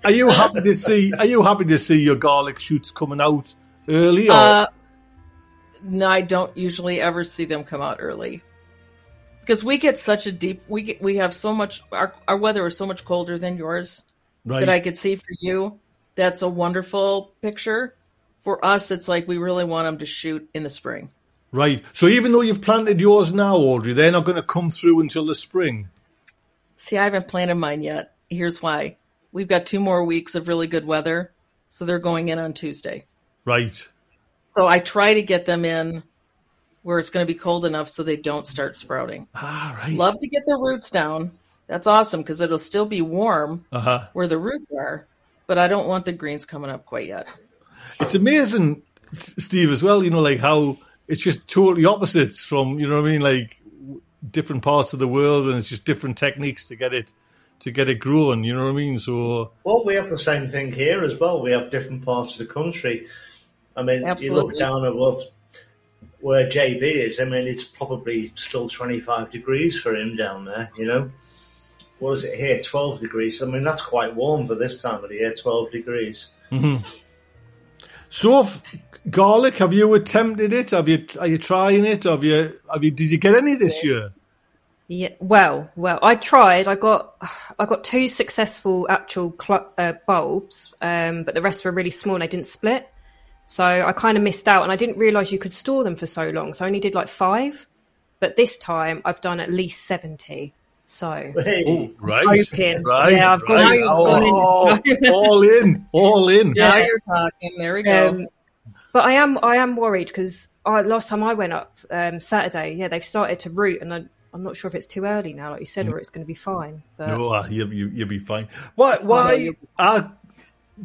Speaker 1: are you happy to see? Are you happy to see your garlic shoots coming out early? Or? Uh,
Speaker 4: no, I don't usually ever see them come out early because we get such a deep. We get, we have so much. Our our weather is so much colder than yours right. that I could see for you. That's a wonderful picture. For us, it's like we really want them to shoot in the spring.
Speaker 1: Right. So even though you've planted yours now, Audrey, they're not going to come through until the spring.
Speaker 4: See, I haven't planted mine yet. Here's why. We've got two more weeks of really good weather, so they're going in on Tuesday.
Speaker 1: Right.
Speaker 4: So I try to get them in where it's going to be cold enough so they don't start sprouting.
Speaker 1: Ah, right.
Speaker 4: Love to get the roots down. That's awesome because it'll still be warm uh-huh. where the roots are, but I don't want the greens coming up quite yet.
Speaker 1: It's amazing, Steve, as well. You know, like how it's just totally opposites from you know what I mean, like different parts of the world, and it's just different techniques to get it to get it growing. You know what I mean? So
Speaker 3: well, we have the same thing here as well. We have different parts of the country. I mean, Absolutely. you look down at what where JB is. I mean, it's probably still twenty five degrees for him down there. You know, what is it here? Twelve degrees. I mean, that's quite warm for this time of the year. Twelve degrees.
Speaker 1: Mm-hmm. So, garlic, have you attempted it? Have you are you trying it? Have you have you did you get any this year?
Speaker 2: Yeah, well, well, I tried. I got I got two successful actual cl- uh, bulbs, um, but the rest were really small and I didn't split. So I kind of missed out, and I didn't realize you could store them for so long. So I only did like five, but this time I've done at least seventy. So,
Speaker 1: oh, right,
Speaker 2: hoping.
Speaker 1: right, yeah, I've got right. Oh, all in, all in.
Speaker 4: Yeah, now you're talking. There we go. Um,
Speaker 2: but I am, I am worried because last time I went up um, Saturday, yeah, they've started to root, and I, am not sure if it's too early now, like you said, mm. or it's going to be fine. But...
Speaker 1: No, uh, you, you, you'll be fine. Why? Why? I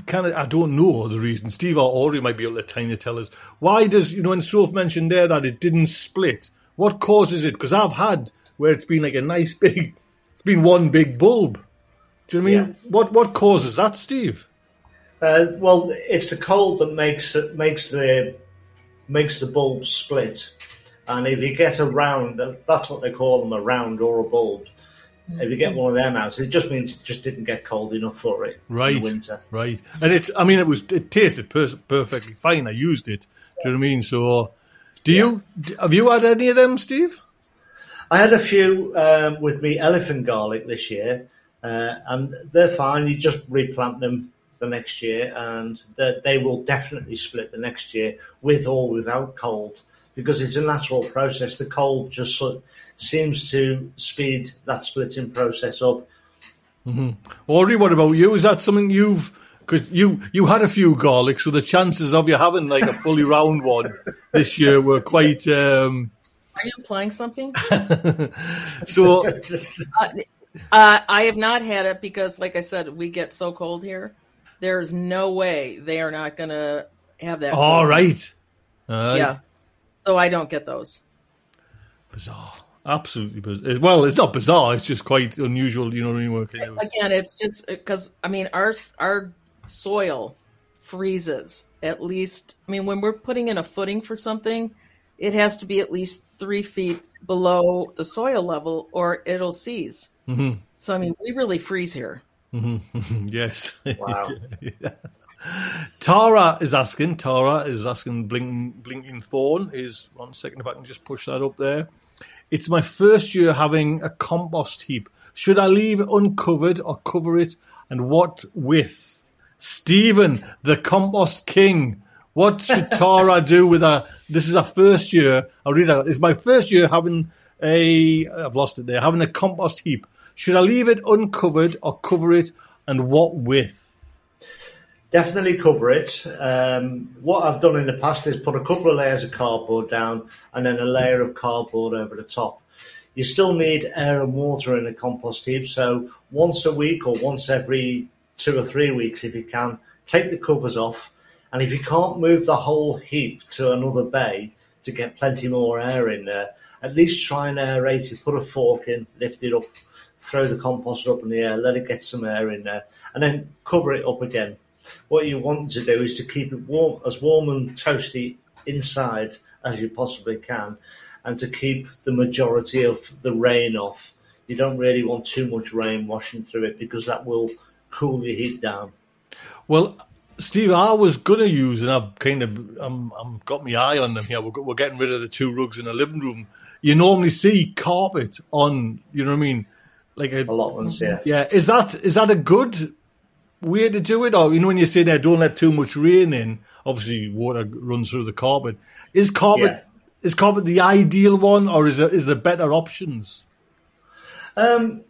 Speaker 1: kind of, I don't know the reason. Steve or Audrey might be able to kind of tell us why does you know? when Soph mentioned there that it didn't split. What causes it? Because I've had where it's been like a nice big, it's been one big bulb. Do you know what I mean? Yeah. What what causes that, Steve?
Speaker 3: Uh, well, it's the cold that makes it makes the makes the bulb split, and if you get a round, that's what they call them, a round or a bulb. If you get one of them out, it just means it just didn't get cold enough for it
Speaker 1: right,
Speaker 3: in winter.
Speaker 1: Right, and it's. I mean, it was. It tasted per- perfectly fine. I used it. Do you know what I mean? So, do yeah. you have you had any of them, Steve?
Speaker 3: I had a few um, with me elephant garlic this year, uh, and they're fine. You just replant them the next year, and they will definitely split the next year with or without cold because it's a natural process. The cold just sort of seems to speed that splitting process up.
Speaker 1: Mm-hmm. Audrey, what about you? Is that something you've because you you had a few garlic, so the chances of you having like a fully round one this year were quite um,
Speaker 4: are you implying something?
Speaker 1: so,
Speaker 4: uh, uh, I have not had it because, like I said, we get so cold here. There is no way they are not going to have that.
Speaker 1: All right. Uh,
Speaker 4: yeah. So I don't get those.
Speaker 1: Bizarre. Absolutely bizarre. Well, it's not bizarre. It's just quite unusual. You know what I mean?
Speaker 4: Again, it's just because I mean our our soil freezes at least. I mean, when we're putting in a footing for something, it has to be at least three feet below the soil level or it'll seize. Mm-hmm. So, I mean, we really freeze here.
Speaker 1: Mm-hmm. yes.
Speaker 3: Wow.
Speaker 1: yeah. Tara is asking. Tara is asking. Blinking, blinking thorn is one second. If I can just push that up there. It's my first year having a compost heap. Should I leave it uncovered or cover it? And what with? Stephen, the compost king. What should Tara do with a? This is our first year. I'll read out. It's my first year having a. I've lost it there. Having a compost heap. Should I leave it uncovered or cover it? And what with?
Speaker 3: Definitely cover it. Um, what I've done in the past is put a couple of layers of cardboard down and then a layer of cardboard over the top. You still need air and water in a compost heap, so once a week or once every two or three weeks, if you can, take the covers off. And if you can't move the whole heap to another bay to get plenty more air in there, at least try and aerate it. Put a fork in, lift it up, throw the compost up in the air, let it get some air in there, and then cover it up again what you want to do is to keep it warm, as warm and toasty inside as you possibly can, and to keep the majority of the rain off. You don't really want too much rain washing through it because that will cool your heat down.
Speaker 1: Well, Steve, I was going to use, and I've kind of I'm, I'm got my eye on them here. We're, we're getting rid of the two rugs in the living room. You normally see carpet on, you know what I mean,
Speaker 3: like a, allotments. Yeah,
Speaker 1: yeah. Is that is that a good way to do it? Or you know, when you say that don't let too much rain in, obviously water runs through the carpet. Is carpet yeah. is carpet the ideal one, or is there is there better options?
Speaker 3: Um,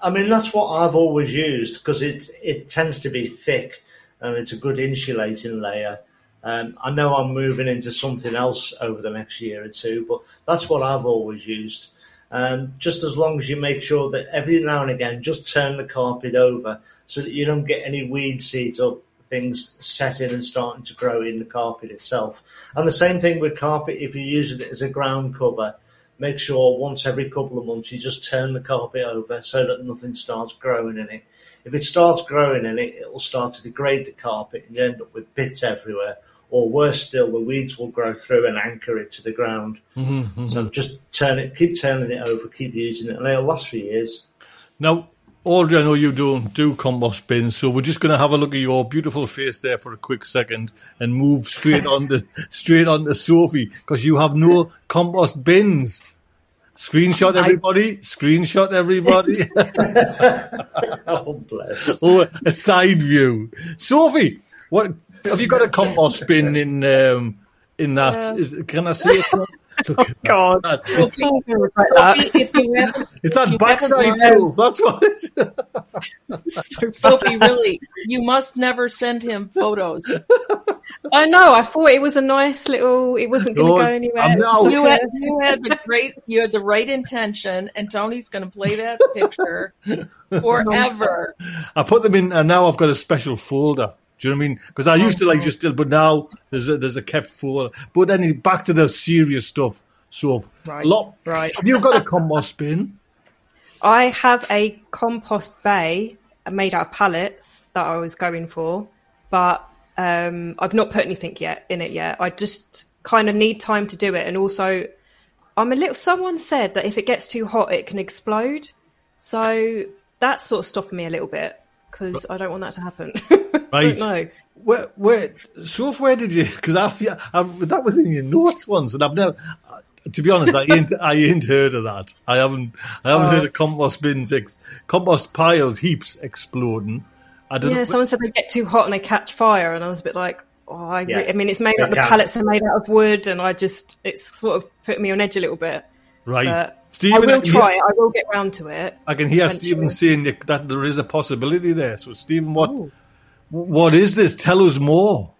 Speaker 3: I mean that's what I've always used because it it tends to be thick and it's a good insulating layer. Um, I know I'm moving into something else over the next year or two, but that's what I've always used. Um, just as long as you make sure that every now and again, just turn the carpet over so that you don't get any weed seeds or things setting and starting to grow in the carpet itself. And the same thing with carpet, if you use it as a ground cover, make sure once every couple of months you just turn the carpet over so that nothing starts growing in it. If it starts growing in it, it will start to degrade the carpet and you end up with bits everywhere or worse still, the weeds will grow through and anchor it to the ground. Mm-hmm, mm-hmm. So just turn it, keep turning it over, keep using it, and it'll last for years.
Speaker 1: Now, Audrey, I know you don't do compost bins, so we're just going to have a look at your beautiful face there for a quick second and move straight on to straight on to Sophie because you have no compost bins. Screenshot everybody. I... Screenshot everybody.
Speaker 3: oh bless.
Speaker 1: Oh, a side view. Sophie, what have you got a compost bin in um, in that? Yeah. Is, can I see it?
Speaker 2: oh God! It's,
Speaker 1: that. it's that backside tool. That's what
Speaker 4: it's. Sophie, really, you must never send him photos.
Speaker 2: I know. I thought it was a nice little. It wasn't going to go anywhere.
Speaker 4: So you, had, you had the great. You had the right intention, and Tony's going to play that picture forever.
Speaker 1: I put them in, and now I've got a special folder. Do you know what I mean? Because I used to like just still, but now there's a there's a kept folder. But then back to the serious stuff. So, right, lot, right. Have you got a compost bin?
Speaker 2: I have a compost bay made out of pallets that I was going for, but um, I've not put anything yet in it yet. I just kind of need time to do it, and also I'm a little. Someone said that if it gets too hot, it can explode. So that's sort of stopping me a little bit because I don't want that to happen. Right. don't know.
Speaker 1: Where, where, so where did you? Because I I that was in your notes once, and I've never. To be honest, I ain't, I ain't heard of that. I haven't, I haven't uh, heard of compost bins, ex, compost piles, heaps exploding.
Speaker 2: I don't. Yeah, know. someone said they get too hot and they catch fire, and I was a bit like, oh, I, yeah. I mean, it's made the pallets are made out of wood, and I just, it's sort of put me on edge a little bit.
Speaker 1: Right. But
Speaker 2: Stephen, I will try. I will get round to it.
Speaker 1: I can hear eventually. Stephen saying that there is a possibility there. So, Stephen, what Ooh. what is this? Tell us more.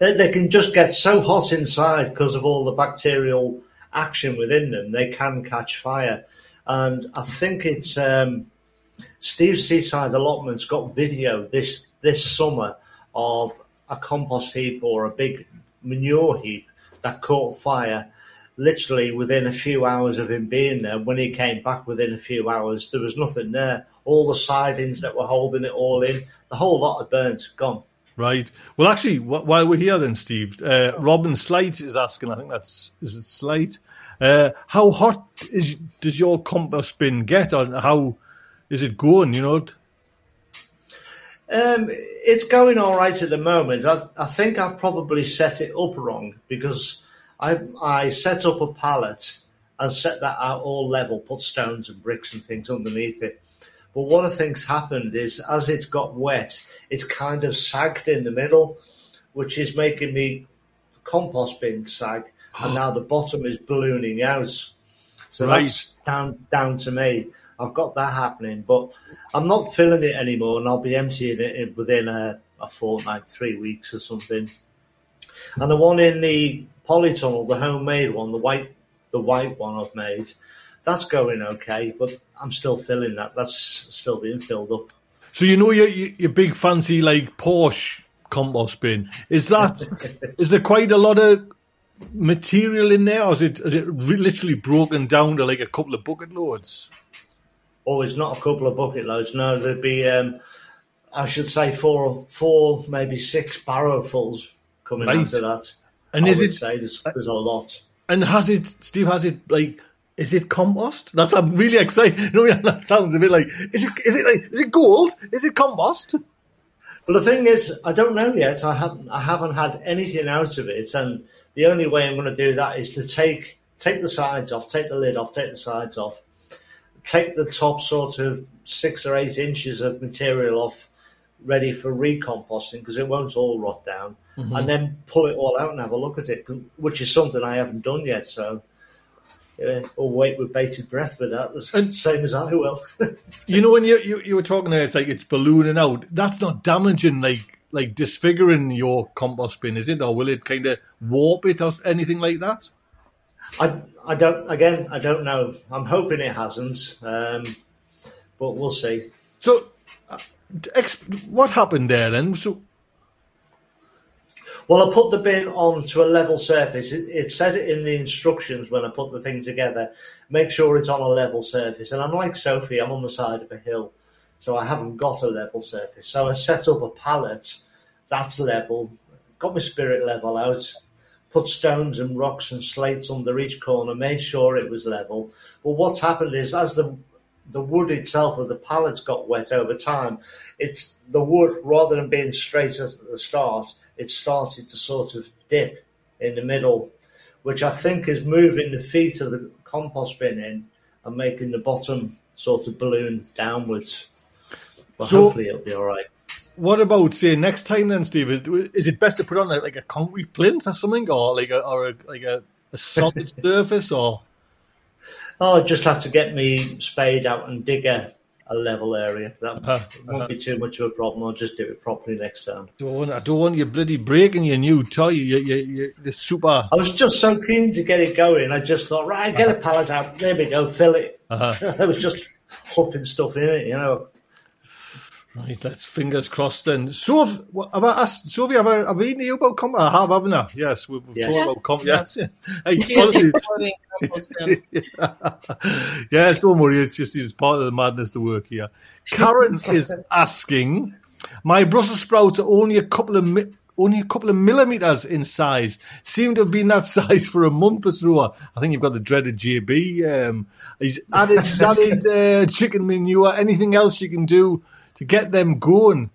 Speaker 3: They, they can just get so hot inside because of all the bacterial action within them. They can catch fire, and I think it's um, Steve Seaside Allotments got video this this summer of a compost heap or a big manure heap that caught fire literally within a few hours of him being there, when he came back within a few hours, there was nothing there. All the sidings that were holding it all in, the whole lot of burnt, gone.
Speaker 1: Right. Well, actually, while we're here, then, Steve, uh, Robin Slight is asking. I think that's is it Slight. Uh, how hot is does your compost bin get, or how is it going? You know.
Speaker 3: Um, it's going all right at the moment. I, I think I've probably set it up wrong because I I set up a pallet and set that out all level, put stones and bricks and things underneath it. But one of the things happened is as it's got wet, it's kind of sagged in the middle, which is making the compost bin sag, and now the bottom is ballooning out. So right. that's down down to me. I've got that happening, but I'm not filling it anymore, and I'll be emptying it within a, a fortnight, three weeks or something. And the one in the polytunnel, the homemade one, the white, the white one I've made, that's going okay, but I'm still filling that. That's still being filled up.
Speaker 1: So you know your your big fancy like Porsche compost bin is that is there quite a lot of material in there, or is it is it literally broken down to like a couple of bucket loads?
Speaker 3: Oh, it's not a couple of bucket loads. No, there'd be um, I should say four, four, maybe six barrowfuls coming right. of that. And I is it? Say there's, there's a lot.
Speaker 1: And has it, Steve? Has it like is it compost? That's I'm really excited. You know, that sounds a bit like is it is it like, is it gold? Is it compost?
Speaker 3: Well, the thing is, I don't know yet. I haven't I haven't had anything out of it, and the only way I'm going to do that is to take take the sides off, take the lid off, take the sides off, take the top sort of six or eight inches of material off, ready for recomposting because it won't all rot down, mm-hmm. and then pull it all out and have a look at it, which is something I haven't done yet. So yeah, or wait with bated breath for that. That's and, same as I will.
Speaker 1: you know, when you, you you were talking there, it's like it's ballooning out. That's not damaging, like like disfiguring your compost bin, is it? Or will it kind of warp it or anything like that?
Speaker 3: I I don't. Again, I don't know. I'm hoping it hasn't, um, but we'll see.
Speaker 1: So, uh, what happened there then? So,
Speaker 3: well, I put the bin onto a level surface. It, it, said in the instructions when I put the thing together. Make sure it's on a level surface. And I'm like Sophie, I'm on the side of a hill, so I haven't got a level surface. So I set up a pallet that's level, got my spirit level out, put stones and rocks and slates under each corner, made sure it was level. But what's happened is as the the wood itself of the pallets got wet over time, it's the wood rather than being straight at the start it started to sort of dip in the middle, which I think is moving the feet of the compost bin in and making the bottom sort of balloon downwards. But so, hopefully it'll be all right.
Speaker 1: What about say next time then, Steve? Is, is it best to put on a, like a concrete plinth or something, or like a or a, like a, a solid surface, or?
Speaker 3: Oh, I just have to get me spade out and dig a a level area. That uh-huh. won't uh-huh. be too much of a problem. I'll just do it properly next time.
Speaker 1: Don't, I don't want you bloody breaking your new toy. You, you, you, the super.
Speaker 3: I was just so keen to get it going. I just thought, right, get uh-huh. a pallet out. There we go, fill it. Uh-huh. I was just huffing stuff in it, you know.
Speaker 1: Right, let's fingers crossed then. So, have I asked Sophie? Have I, have I been to you about comp? I have, haven't I? Yes, we've, we've yes. talked about comp. Yes, hey, yes, don't worry. It's just it's part of the madness to work here. Karen is asking, my Brussels sprouts are only a couple of mi- only a couple of millimeters in size. Seem to have been that size for a month or so. I think you've got the dreaded JB. Um, he's added, he's added uh, chicken manure. Anything else you can do? To get them going.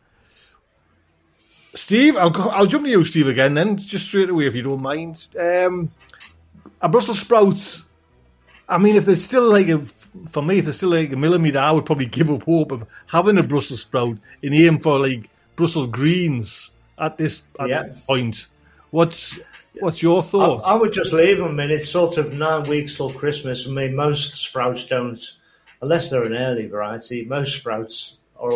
Speaker 1: Steve, I'll I'll jump to you, Steve, again, then just straight away if you don't mind. Um, a Brussels sprouts. I mean, if they're still like a, for me, if they're still like a millimeter, I would probably give up hope of having a Brussels sprout in aim for like Brussels greens at this at yeah. point. What's what's your thought?
Speaker 3: I, I, would just leave them. Mean, it's sort of nine weeks till Christmas. I mean, most sprouts don't, unless they're an early variety. Most sprouts or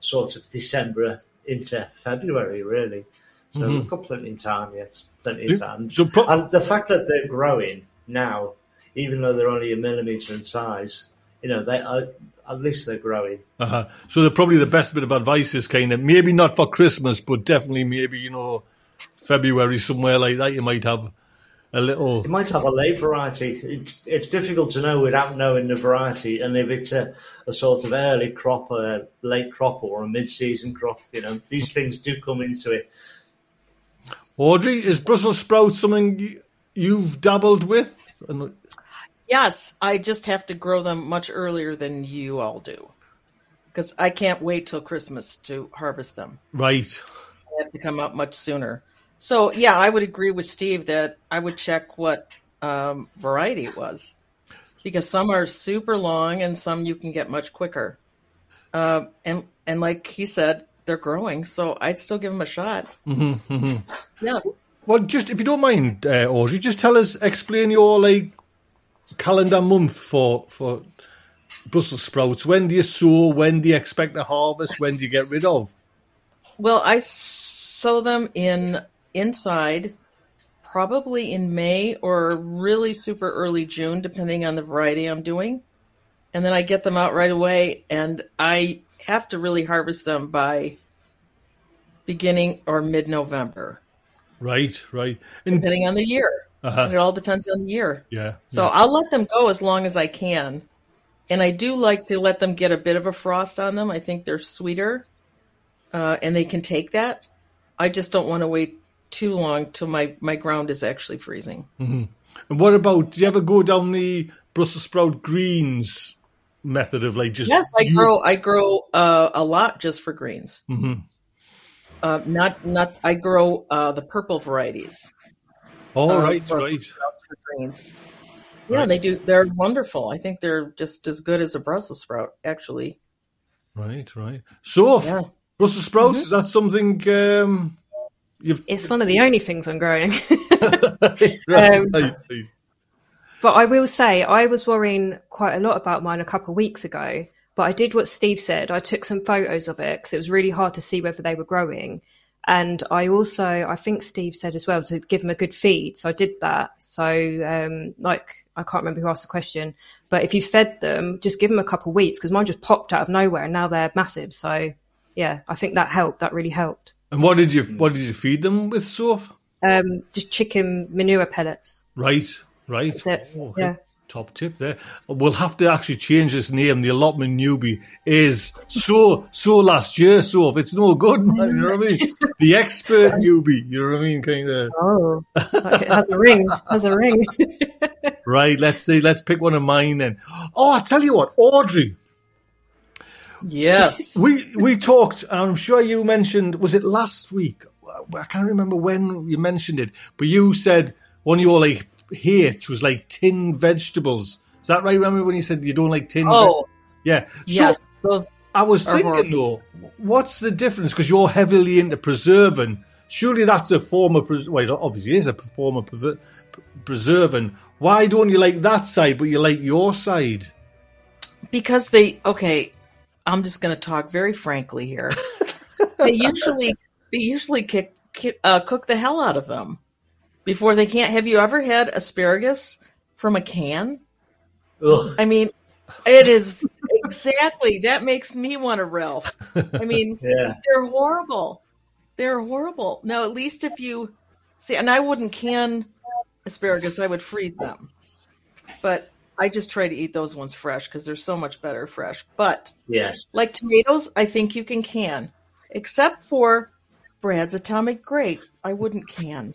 Speaker 3: sort of December into February, really. So mm-hmm. we've got plenty of time yet, plenty of time. So pro- and the fact that they're growing now, even though they're only a millimetre in size, you know, they are, at least they're growing.
Speaker 1: Uh-huh. So they're probably the best bit of advice is kind of maybe not for Christmas, but definitely maybe you know February somewhere like that. You might have a little.
Speaker 3: It might have a late variety. It's, it's difficult to know without knowing the variety, and if it's a, a sort of early crop, a late crop, or a mid-season crop, you know, these things do come into it.
Speaker 1: Audrey, is Brussels sprout something you've dabbled with?
Speaker 4: Yes, I just have to grow them much earlier than you all do because I can't wait till Christmas to harvest them.
Speaker 1: Right.
Speaker 4: I have to come out much sooner. So yeah, I would agree with Steve that I would check what um, variety it was, because some are super long and some you can get much quicker. Uh, and and like he said, they're growing, so I'd still give them a shot.
Speaker 1: Mm-hmm, mm-hmm.
Speaker 4: Yeah.
Speaker 1: Well, just if you don't mind, uh, Audrey, just tell us, explain your like calendar month for for Brussels sprouts. When do you sow? When do you expect to harvest? When do you get rid of?
Speaker 4: Well, I sow them in inside probably in May or really super early June, depending on the variety I'm doing. And then I get them out right away, and I have to really harvest them by beginning or mid November.
Speaker 1: Right, right.
Speaker 4: And, depending on the year. Uh-huh. It all depends on the year.
Speaker 1: Yeah.
Speaker 4: So yes. I'll let them go as long as I can. And I do like to let them get a bit of a frost on them. I think they're sweeter uh, and they can take that. I just don't want to wait too long till my, my ground is actually freezing.
Speaker 1: Mm-hmm. And what about? Do you ever go down the Brussels sprout greens method of like just?
Speaker 4: Yes, I you... grow. I grow uh, a lot just for greens.
Speaker 1: Mm-hmm.
Speaker 4: Uh, not not. I grow uh, the purple varieties.
Speaker 1: All uh, right, right.
Speaker 4: Greens. Yeah, right. they do. They're wonderful. I think they're just as good as a Brussels sprout, actually.
Speaker 1: Right, right. So, yeah. Brussels sprouts mm-hmm. is that something? Um,
Speaker 2: You've... It's one of the only things I'm growing. um, but I will say, I was worrying quite a lot about mine a couple of weeks ago. But I did what Steve said. I took some photos of it because it was really hard to see whether they were growing. And I also, I think Steve said as well to give them a good feed. So I did that. So, um, like, I can't remember who asked the question, but if you fed them, just give them a couple of weeks because mine just popped out of nowhere and now they're massive. So, yeah, I think that helped. That really helped.
Speaker 1: And what did you what did you feed them with, Soph?
Speaker 2: Um, just chicken manure pellets.
Speaker 1: Right, right.
Speaker 2: Oh, yeah.
Speaker 1: Top tip there. We'll have to actually change this name. The allotment newbie is so so last year. So if it's no good, man, you know what I mean. The expert newbie. You know what I mean? Kind
Speaker 2: of. Oh, it has a ring. Has a ring.
Speaker 1: right. Let's see. Let's pick one of mine then. Oh, I tell you what, Audrey.
Speaker 4: Yes.
Speaker 1: We we talked, I'm sure you mentioned, was it last week? I can't remember when you mentioned it, but you said one of your like hates was like tinned vegetables. Is that right? Remember when you said you don't like tinned?
Speaker 4: Oh,
Speaker 1: yeah.
Speaker 4: So yes.
Speaker 1: I was thinking though, what's the difference? Because you're heavily into preserving. Surely that's a form of pres- well, obviously it is a form of pre- preserving. Why don't you like that side, but you like your side?
Speaker 4: Because they okay. I'm just going to talk very frankly here. they usually they usually kick, kick, uh, cook the hell out of them before they can't. Have you ever had asparagus from a can?
Speaker 3: Ugh.
Speaker 4: I mean, it is exactly that makes me want to Ralph. I mean,
Speaker 3: yeah.
Speaker 4: they're horrible. They're horrible. Now, at least if you see, and I wouldn't can asparagus, I would freeze them. But I just try to eat those ones fresh because they're so much better fresh. But
Speaker 3: yes,
Speaker 4: like tomatoes, I think you can can, except for Brad's Atomic Grape. I wouldn't can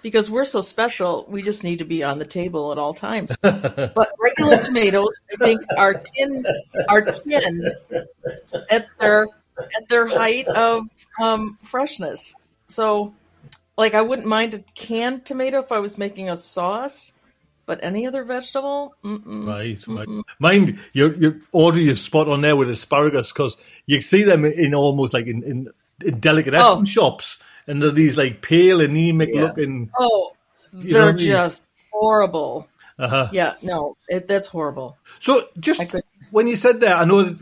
Speaker 4: because we're so special. We just need to be on the table at all times. but regular tomatoes, I think, are tin are tin at their at their height of um, freshness. So, like, I wouldn't mind a canned tomato if I was making a sauce but any other vegetable, mm-mm,
Speaker 1: right, mm-mm. Mind your your order your spot on there with asparagus because you see them in almost like in in, in delicatessen oh. shops, and they're these like pale anemic yeah. looking.
Speaker 4: Oh, they're just I mean? horrible.
Speaker 1: Uh-huh.
Speaker 4: Yeah, no, it, that's horrible.
Speaker 1: So just when you said that, I know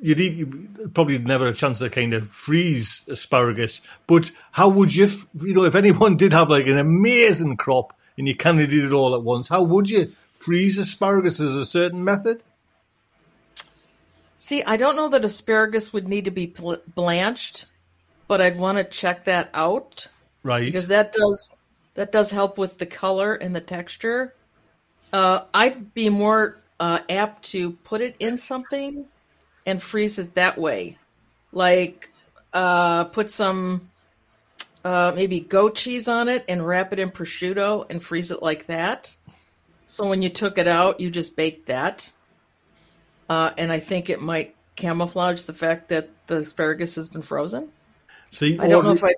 Speaker 1: you'd eat you probably never a chance to kind of freeze asparagus, but how would you, you know, if anyone did have like an amazing crop and you kind of did it all at once, how would you freeze asparagus as a certain method?
Speaker 4: See, I don't know that asparagus would need to be blanched, but I'd want to check that out.
Speaker 1: Right.
Speaker 4: Because that does That does help with the color and the texture. Uh, I'd be more uh, apt to put it in something and freeze it that way. Like uh, put some uh, maybe goat cheese on it and wrap it in prosciutto and freeze it like that. So when you took it out, you just baked that. Uh, and I think it might camouflage the fact that the asparagus has been frozen.
Speaker 1: See,
Speaker 4: I don't know if I.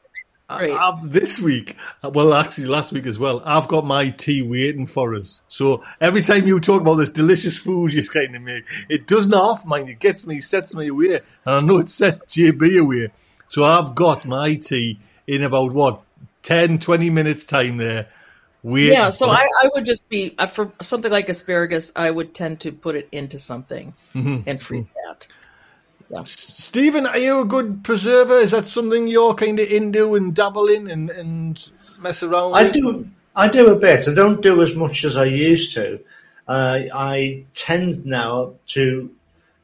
Speaker 1: I, I've, this week, well, actually last week as well, I've got my tea waiting for us. So every time you talk about this delicious food you're kind of make, it doesn't off mind. It gets me, sets me away, and I know it set JB away. So I've got my tea in about what 10, 20 minutes time there.
Speaker 4: Waiting yeah, so I, I, would just be uh, for something like asparagus. I would tend to put it into something mm-hmm. and freeze that.
Speaker 1: Yeah. Stephen, are you a good preserver? Is that something you're kind of into and dabble in and, and mess around
Speaker 3: I
Speaker 1: with?
Speaker 3: do. I do a bit. I don't do as much as I used to. Uh, I tend now to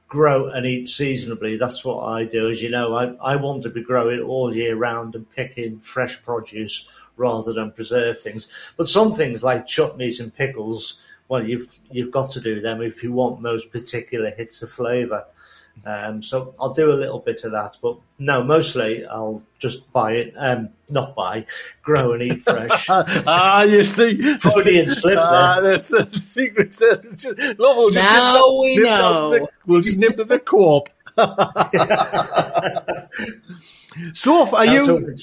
Speaker 3: grow and eat seasonably. That's what I do. As you know, I, I want to be growing all year round and picking fresh produce rather than preserve things. But some things like chutneys and pickles, well, you've you've got to do them if you want those particular hits of flavour. Um, so I'll do a little bit of that, but no, mostly I'll just buy it, um, not buy, grow and eat fresh.
Speaker 1: ah, you see,
Speaker 3: Freudian slip there.
Speaker 1: Ah, that's the secret. Love, we'll just
Speaker 4: now nip, we nip know.
Speaker 1: The, we'll just nip to the co-op. Soph, are you?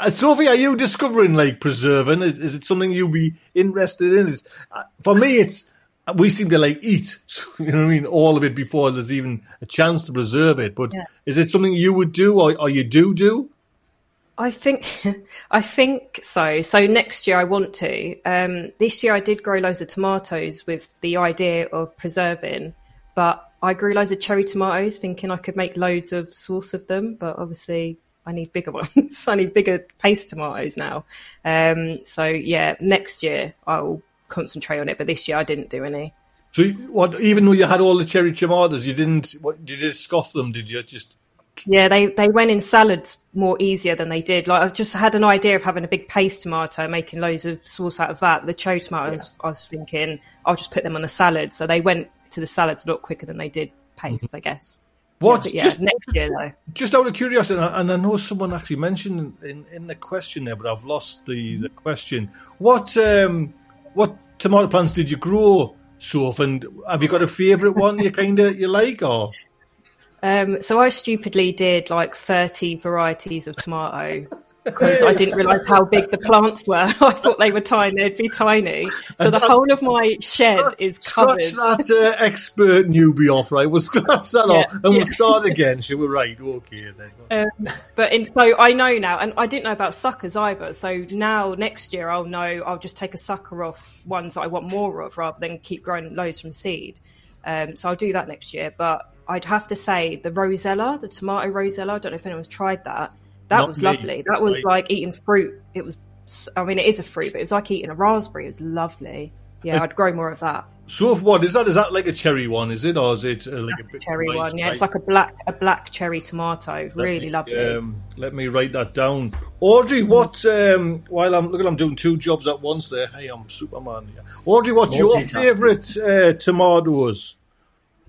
Speaker 1: Uh, Sophie, are you discovering like preserving? Is, is it something you'll be interested in? Is, uh, for me, it's we seem to like eat, you know what I mean, all of it before there's even a chance to preserve it. But yeah. is it something you would do or, or you do do?
Speaker 2: I think, I think so. So next year I want to. Um, this year I did grow loads of tomatoes with the idea of preserving, but I grew loads of cherry tomatoes thinking I could make loads of sauce of them. But obviously I need bigger ones. I need bigger paste tomatoes now. Um, so yeah, next year I'll concentrate on it. But this year I didn't do any.
Speaker 1: So what? Even though you had all the cherry tomatoes, you didn't. What? You just scoff them? Did you just?
Speaker 2: Yeah, they they went in salads more easier than they did. Like I just had an idea of having a big paste tomato, making loads of sauce out of that. The cherry tomatoes, yeah. I was thinking, I'll just put them on a salad. So they went to the salads a lot quicker than they did paste, mm-hmm. I guess.
Speaker 1: What?
Speaker 2: Yeah, yeah, just, next year though.
Speaker 1: Just out of curiosity, and I know someone actually mentioned in, in the question there, but I've lost the, the question. What um, what tomato plants did you grow, Soph? And have you got a favourite one you kind of you like, or?
Speaker 2: Um, so I stupidly did like thirty varieties of tomato because I didn't realise how big the plants were. I thought they were tiny; they'd be tiny. So the whole of my shed is covered.
Speaker 1: That uh, expert newbie off, right? We'll scratch that yeah, off, and yeah. we'll start again. She was right. Okay,
Speaker 2: then. Um, but in, so I know now, and I didn't know about suckers either. So now next year I'll know. I'll just take a sucker off ones that I want more of, rather than keep growing loads from seed. Um, so I'll do that next year. But I'd have to say the rosella, the tomato rosella. I don't know if anyone's tried that that Not was me. lovely. That was like eating fruit. It was, I mean, it is a fruit, but it was like eating a raspberry. It was lovely. Yeah, I'd grow more of that.
Speaker 1: So, what is that? Is that like a cherry one? Is it, or is it uh, like
Speaker 2: That's a, cherry one? Yeah, it's like a black a black cherry tomato. Let really
Speaker 1: me,
Speaker 2: lovely.
Speaker 1: Um, let me write that down. Audrey, what? Um, while I'm looking, I'm doing two jobs at once. There, hey, I'm Superman. Yeah. Audrey, what's your favourite uh, tomatoes?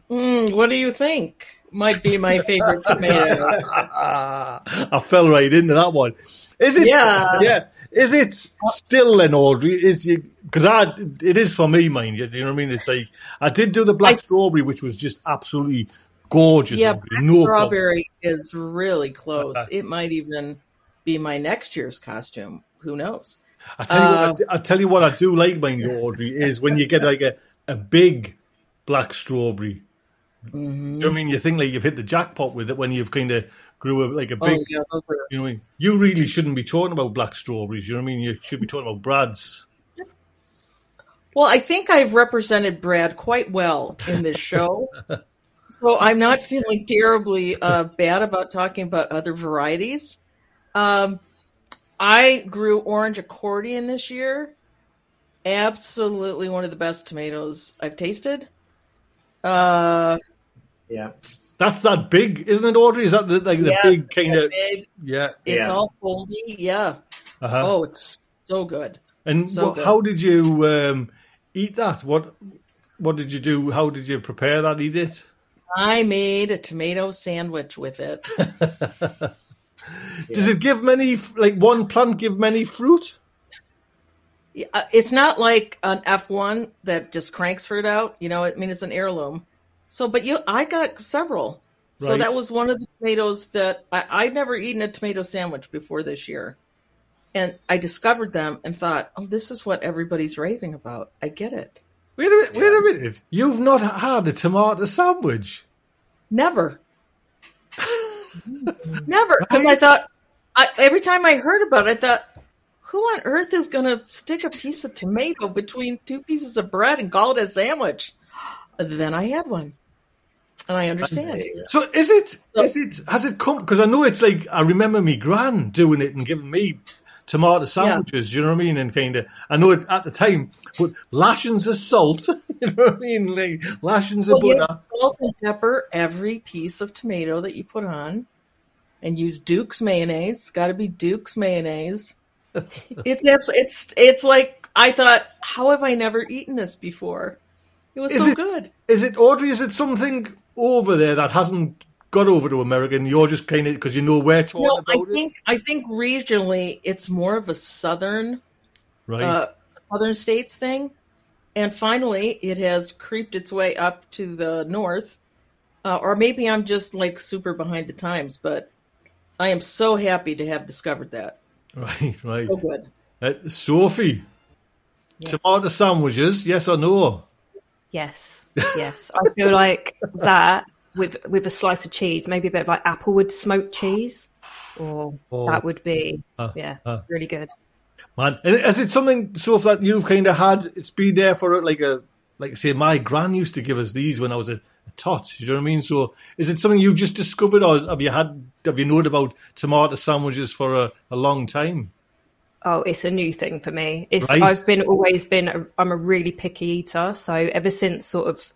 Speaker 4: Mm, what do you think? Might be my favorite tomato. I
Speaker 1: fell right into that one. Is it?
Speaker 4: Yeah.
Speaker 1: Yeah. Is it still then, Audrey? Is you because I it is for me, mind you. You know what I mean? It's like I did do the black I, strawberry, which was just absolutely gorgeous.
Speaker 4: Yeah, no strawberry problem. is really close. It might even be my next year's costume. Who knows?
Speaker 1: I tell you, uh, what, I, I, tell you what I do like, mind you, Audrey, is when you get like a, a big black strawberry Mm-hmm. Do you know I mean you think like you've hit the jackpot with it when you've kind of grew a, like a oh, big, oh, yeah, you know, you really shouldn't be talking about black strawberries. You know what I mean? You should be talking about Brad's.
Speaker 4: Well, I think I've represented Brad quite well in this show, so I'm not feeling terribly uh, bad about talking about other varieties. Um, I grew orange accordion this year. Absolutely one of the best tomatoes I've tasted. Uh,
Speaker 3: yeah.
Speaker 1: That's that big, isn't it, Audrey? Is that the, like the yes, big kind of?
Speaker 4: Big.
Speaker 1: Yeah.
Speaker 4: It's yeah. all foldy. Yeah. Uh-huh. Oh, it's so good.
Speaker 1: And
Speaker 4: So
Speaker 1: what,
Speaker 4: good.
Speaker 1: how did you um, eat that? What what did you do? How did you prepare that? Eat it?
Speaker 4: I made a tomato sandwich with it.
Speaker 1: Does it give many like one plant give many fruit?
Speaker 4: Yeah, uh, It's not like an F1 that just cranks fruit out. You know, I mean, it's an heirloom. So, but you, I got several. So that was one of the tomatoes that I, I'd never eaten a tomato sandwich before this year. And I discovered them and thought, oh, this is what everybody's raving about. I get it.
Speaker 1: Wait a minute. Wait a minute. You've not had a tomato sandwich.
Speaker 4: Never. Never. Because I thought, I, every time I heard about it, I thought, who on earth is going to stick a piece of tomato between two pieces of bread and call it a sandwich? Then I had one. And I understand.
Speaker 1: So is it? Is it? Has it come? Because I know it's like I remember me gran doing it and giving me tomato sandwiches. You know what I mean? And kind of, I know it at the time, but lashings of salt. You know what I mean? Like lashings of
Speaker 4: Well, yeah,
Speaker 1: butter.
Speaker 4: salt and pepper every piece of tomato that you put on, and use Duke's mayonnaise. Got to be Duke's mayonnaise. it's abs- it's it's like I thought. How have I never eaten this before? It was
Speaker 1: Is
Speaker 4: so
Speaker 1: it-
Speaker 4: good.
Speaker 1: Is it Audrey? Is it something over there that hasn't got over to America? And you're just kind of because you know we're talking
Speaker 4: No, I
Speaker 1: about it,
Speaker 4: think I think regionally it's more of a southern
Speaker 1: right?
Speaker 4: uh, southern states thing, and finally it has creeped its way up to the north. Uh, or maybe I'm just like super behind the times, but I am so happy to have discovered that.
Speaker 1: right, right.
Speaker 4: So good.
Speaker 1: Uh, Sophie,
Speaker 2: Yes.
Speaker 1: tomato sandwiches? Yes or no?
Speaker 2: Yes, yes. I feel like that with with a slice of cheese, maybe a bit of like applewood smoked cheese, or
Speaker 1: Oh.
Speaker 2: that would be
Speaker 1: Uh,
Speaker 2: yeah,
Speaker 1: uh.
Speaker 2: really good.
Speaker 1: Man, and is it something, Soph, that you've kind of had? It's been there for like a, like say, my gran used to give us these when I was a, a tot. You know what I mean? So, is it something you've just discovered, or have you had, have you known about tomato sandwiches for a, a long time?
Speaker 2: Oh, it's a new thing for me. It's
Speaker 1: Right.
Speaker 2: I've been always been a, I'm a really picky eater, so ever since sort of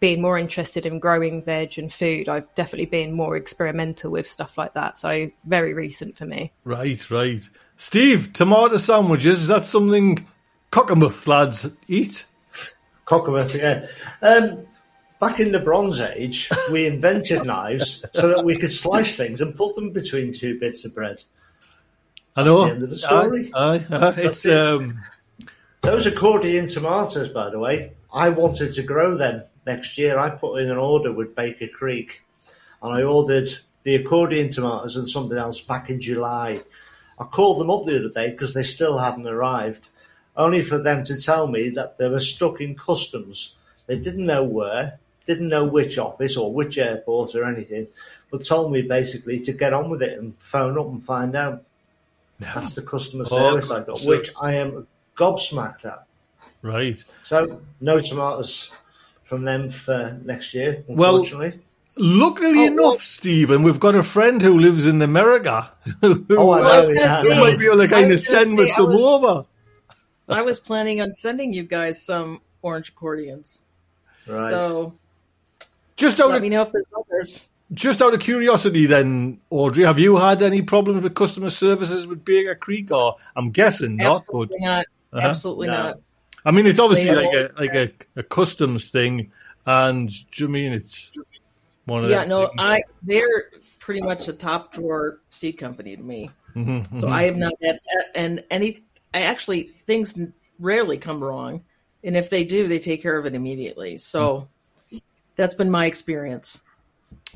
Speaker 2: being more interested in growing veg and food, I've definitely been more experimental with stuff like that. So very recent for me.
Speaker 1: Right, right. Steve, tomato sandwiches, is that something Cockermouth lads eat?
Speaker 3: Cockermouth, yeah. Um, back in the Bronze Age, we invented knives so that we could slice things and put them between two bits of bread.
Speaker 1: I know.
Speaker 3: the end of the story.
Speaker 1: Aye, aye, aye. It's,
Speaker 3: it.
Speaker 1: um,
Speaker 3: Those accordion tomatoes, by the way, I wanted to grow them next year. I put in an order with Baker Creek, and I ordered the accordion tomatoes and something else back in July. I called them up the other day because they still hadn't arrived, only for them to tell me that they were stuck in customs. They didn't know where, didn't know which office or which airport or anything, but told me basically to get on with it and phone up and find out. That's the customer
Speaker 1: Oh,
Speaker 3: service I got, which I am gobsmacked at.
Speaker 1: right.
Speaker 3: So no tomatoes from them for next year,
Speaker 1: Well. Luckily
Speaker 4: Oh,
Speaker 1: enough,
Speaker 4: well-
Speaker 1: Stephen, we've got a friend who lives in America. who
Speaker 3: Oh, I know.
Speaker 4: Was
Speaker 3: yeah,
Speaker 4: gonna
Speaker 1: might be able to kind of send with some
Speaker 4: was-
Speaker 1: over.
Speaker 4: I was planning on sending you guys some orange accordions.
Speaker 3: Right.
Speaker 4: So
Speaker 1: Just out
Speaker 4: let
Speaker 1: of
Speaker 4: me know if there's others.
Speaker 1: Just out of curiosity, then, Audrey, have you had any problems with customer services with Baker Creek? Or I'm guessing not, but
Speaker 4: Absolutely not.
Speaker 1: Uh-huh.
Speaker 4: Absolutely
Speaker 3: No.
Speaker 4: not.
Speaker 1: I mean, it's obviously like a like a, a customs thing, and do you mean it's one of
Speaker 4: Yeah,
Speaker 1: them
Speaker 4: no,
Speaker 1: things.
Speaker 4: I they're pretty much a top drawer seed company to me.
Speaker 1: Mhm,
Speaker 4: So
Speaker 1: mhm.
Speaker 4: I have not had and any. I actually things rarely come wrong, and if they do, they take care of it immediately. So that's been my experience.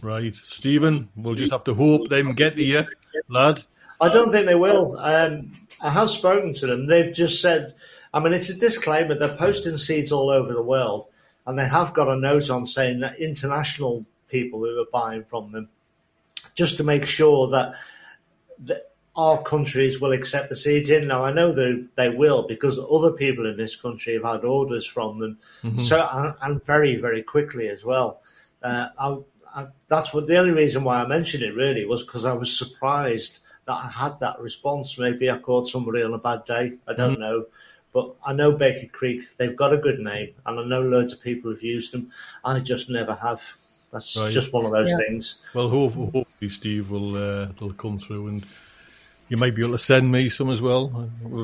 Speaker 1: Right, Stephen. We'll just have to hope them get to you, lad.
Speaker 3: I don't think they will. Um, I have spoken to them. They've just said, I mean, it's a disclaimer. They're posting seeds all over the world, and they have got a note on saying that international people who are buying from them, just to make sure that, that our countries will accept the seeds in. Now, I know they, they will because other people in this country have had orders from them, so and, and very, very quickly as well. Uh, I, I, that's what the only reason why I mentioned it really was because I was surprised that I had that response. Maybe I caught somebody on a bad day. I don't know. But I know Baker Creek, they've got a good name, and I know loads of people have used them. I just never have. That's
Speaker 1: Right.
Speaker 3: just one of those
Speaker 4: Yeah.
Speaker 3: things.
Speaker 1: Well, hopefully Steve will uh, will come through and you might be able to send me some as well.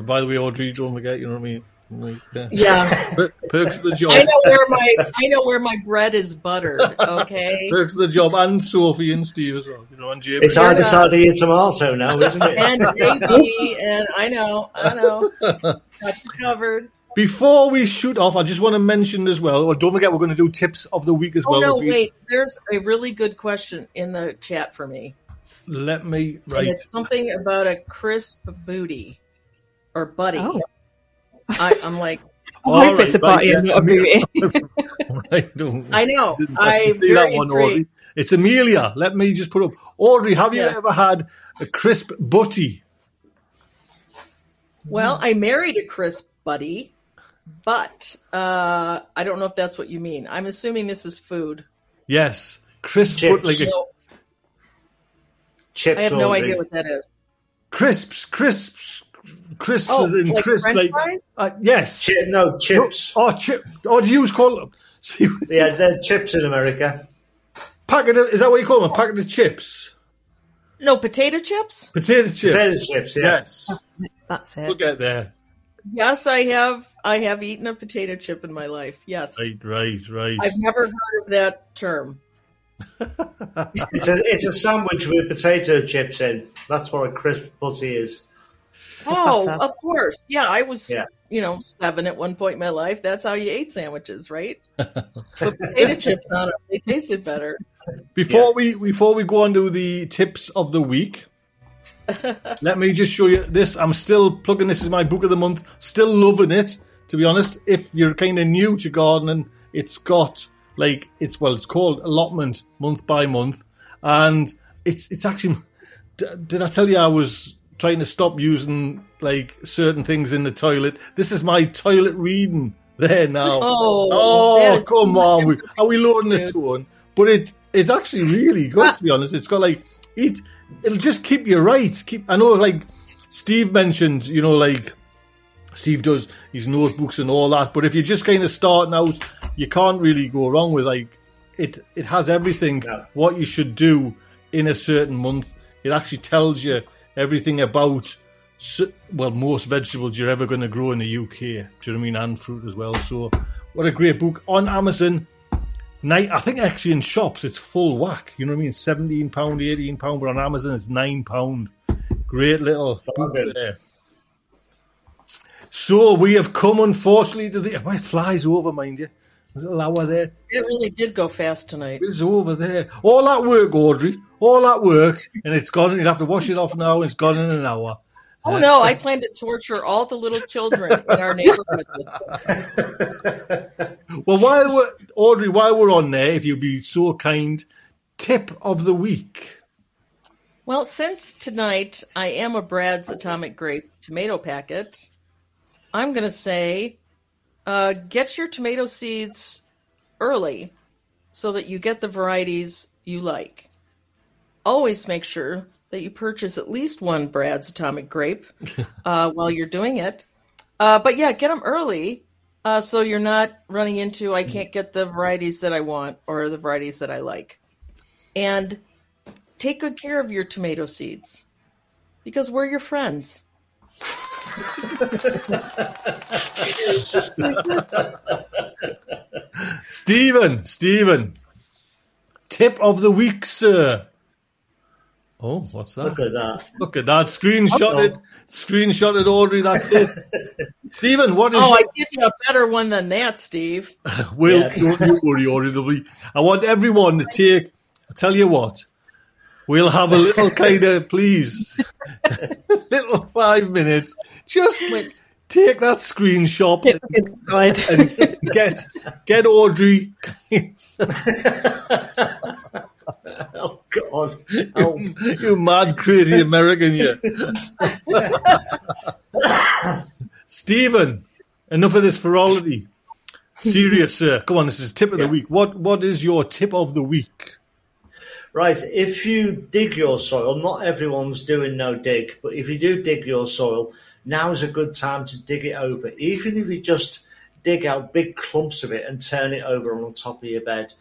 Speaker 1: By the way, Audrey, don't forget, you know what I mean.
Speaker 4: Uh, yeah.
Speaker 1: Perks of the job.
Speaker 4: I know where my I know where my bread is buttered. Okay.
Speaker 1: Perks of the job, and Sophie and Steve as well. You know, and Jamie.
Speaker 3: It's either side of your tomato now, isn't it?
Speaker 4: and JB, and I know, I know, got you covered.
Speaker 1: Before we shoot off, I just want to mention as well. Well, don't forget we're going to do tips of the week as
Speaker 4: oh,
Speaker 1: well.
Speaker 4: No, wait. There's a really good question in the chat for me.
Speaker 1: Let me write.
Speaker 4: And it's something about a crisp booty or buddy.
Speaker 2: Oh.
Speaker 4: I, am like,
Speaker 2: I hope right, it's a body and not a booty.
Speaker 1: right,
Speaker 4: no, I know.
Speaker 1: I see that one, Audrey. It's Amelia. Let me just put up. Audrey, have you yeah. ever had a crisp butty?
Speaker 4: Well, I married a crisp buddy, but uh, I don't know if that's what you mean. I'm assuming this is food.
Speaker 1: Yes, crisp, but like a,
Speaker 3: chips.
Speaker 4: I have no idea what that is.
Speaker 1: Crisps, crisps, crisps
Speaker 4: oh,
Speaker 1: and
Speaker 4: like
Speaker 1: crisps. Like, uh, yes.
Speaker 3: Chip, no, chips.
Speaker 1: Oh, chip. Oh, do you call them?
Speaker 3: See, yeah, they're chips in America.
Speaker 1: Packet of, is that what you call them? A packet of chips?
Speaker 4: No, potato chips?
Speaker 1: Potato chips.
Speaker 3: Potato chips, yeah.
Speaker 1: yes.
Speaker 2: That's it.
Speaker 1: We'll get there.
Speaker 4: Yes, I have. I have eaten a potato chip in my life. Yes.
Speaker 1: Right, right, right.
Speaker 4: I've never heard of that term.
Speaker 3: it's a it's a sandwich with potato chips in. That's what a crisp butty is.
Speaker 4: Oh, of course. Yeah, I was,
Speaker 3: yeah.
Speaker 4: you know, seven at one point in my life. That's how you ate sandwiches, right? but potato chips on it, they tasted better.
Speaker 1: Before yeah. we before we go on to the tips of the week, let me just show you this. I'm still plugging this is my book of the month. Still loving it. To be honest, if you're kind of new to gardening, it's got like it's well, it's called allotment month by month, and it's it's actually. Did I tell you I was trying to stop using like certain things in the toilet. This is my toilet reading there now.
Speaker 4: Oh,
Speaker 1: oh come on. We, are we loading the tone? But it it's actually really good to be honest. It's got like it it'll just keep you right. Keep I know like Steve mentioned, you know, like Steve does his notebooks and all that, but if you're just kind of starting out, you can't really go wrong with like it it has everything yeah. what you should do in a certain month. It actually tells you everything about well most vegetables you're ever going to grow in the UK. Do you know what I mean? And fruit as well. So what a great book on Amazon. Night, I think actually in shops it's full whack. You know what I mean? Seventeen pound, eighteen pound, but on Amazon it's nine pound. Great little book there. So we have come, unfortunately, to the. It flies over, mind you. A hour there.
Speaker 4: It really did go fast tonight.
Speaker 1: It's over there. All that work, Audrey. All that work, and it's gone. You'd have to wash it off now. It's gone in an hour.
Speaker 4: Oh uh, no! I plan to torture all the little children in our neighborhood.
Speaker 1: well, while we're Audrey, while we're on there, if you'd be so kind, tip of the week.
Speaker 4: Well, since tonight I am a Brad's Atomic Grape tomato packet, I'm going to say uh, get your tomato seeds early so that you get the varieties you like. Always make sure that you purchase at least one Brad's Atomic Grape uh, while you're doing it. Uh, but yeah, get them early uh, so you're not running into I can't get the varieties that I want or the varieties that I like. And take good care of your tomato seeds because we're your friends.
Speaker 1: Stephen, Stephen, tip of the week, sir. Oh, what's that?
Speaker 3: Look at that.
Speaker 1: Look at that. Screenshot it. Screenshot it, Audrey. That's it. Stephen, what is
Speaker 4: Oh,
Speaker 1: your...
Speaker 4: I give you a better one than that, Steve.
Speaker 1: Will, yeah. don't you worry, Audrey. I want everyone to take, I tell you what, we'll have a little kind of, please, little five minutes. Just Wait. take that screenshot and, and get, get Audrey.
Speaker 3: oh God!
Speaker 1: Oh. You, you mad, crazy American, you. Stephen, enough of this frivolity. Serious, sir. Come on, this is tip of yeah. the week. What What is your tip of the week?
Speaker 3: Right, if you dig your soil, not everyone's doing no dig, but if you do dig your soil, now's a good time to dig it over. Even if you just dig out big clumps of it and turn it over on the top of your bed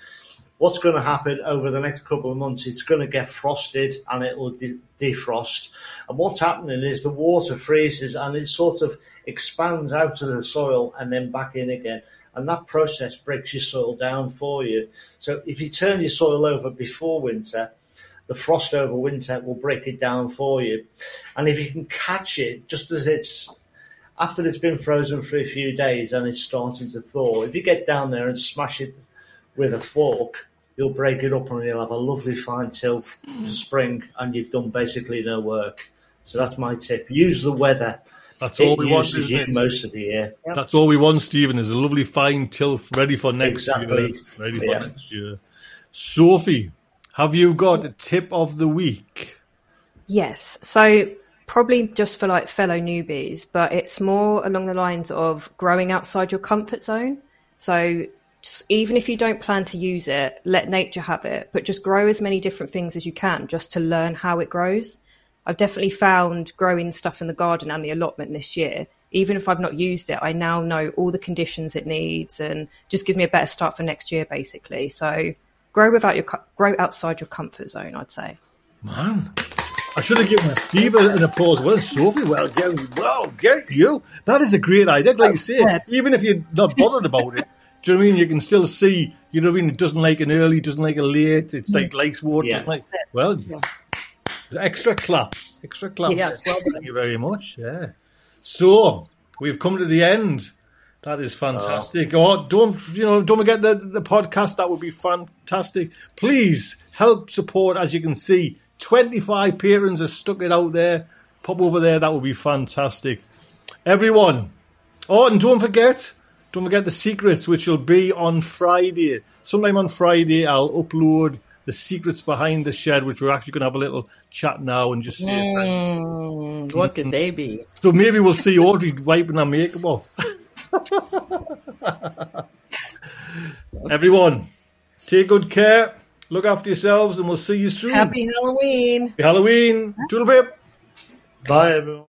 Speaker 3: what's going to happen over the next couple of months? It's going to get frosted and it will de- defrost. And what's happening is the water freezes and it sort of expands out of the soil and then back in again. And that process breaks your soil down for you. So if you turn your soil over before winter, the frost over winter will break it down for you. And if you can catch it just as it's after it's been frozen for a few days and it's starting to thaw, if you get down there and smash it with a fork, you'll break it up and you'll have a lovely fine tilth for spring and you've done basically no work. So that's my tip. Use the weather.
Speaker 1: That's all it we want, isn't
Speaker 3: it? Most of the year.
Speaker 1: Yep. That's all we want, Stephen, is a lovely fine tilth ready for next
Speaker 3: exactly.
Speaker 1: year. Ready for yeah. next year. Sophie, have you got a tip of the week?
Speaker 2: Yes. So probably just for like fellow newbies, but it's more along the lines of growing outside your comfort zone. So even if you don't plan to use it, let nature have it, but just grow as many different things as you can just to learn how it grows. I've definitely found growing stuff in the garden and the allotment this year. Even if I've not used it, I now know all the conditions it needs and just give me a better start for next year, basically. So grow without your grow outside your comfort zone. I'd say.
Speaker 1: Man, I should have given Steve an applause. Well, Sophie, well, get, well, get you. That is a great idea. Like you say, even if you're not bothered about it, do you know what I mean? You can still see, you know what I mean? It doesn't like an early, doesn't like a late. It's like mm. likes water. Yeah. Like, well, yeah. Extra clap. Extra clap.
Speaker 2: Yes, well
Speaker 1: Thank you very much. Yeah. So, we've come to the end. That is fantastic. Oh. oh, don't you know? Don't forget the the podcast. That would be fantastic. Please help support. As you can see, twenty five patrons have stuck it out there. Pop over there. That would be fantastic. Everyone. Oh, and don't forget don't forget the secrets, which will be on Friday. Sometime on Friday, I'll upload the secrets behind the shed, which we're actually going to have a little chat now and just see.
Speaker 4: Mm, what can they be?
Speaker 1: So maybe we'll see Audrey wiping her makeup off. Everyone, take good care. Look after yourselves, and we'll see you soon.
Speaker 4: Happy Halloween.
Speaker 1: Happy Halloween. Toodle pip.
Speaker 3: Bye, everyone.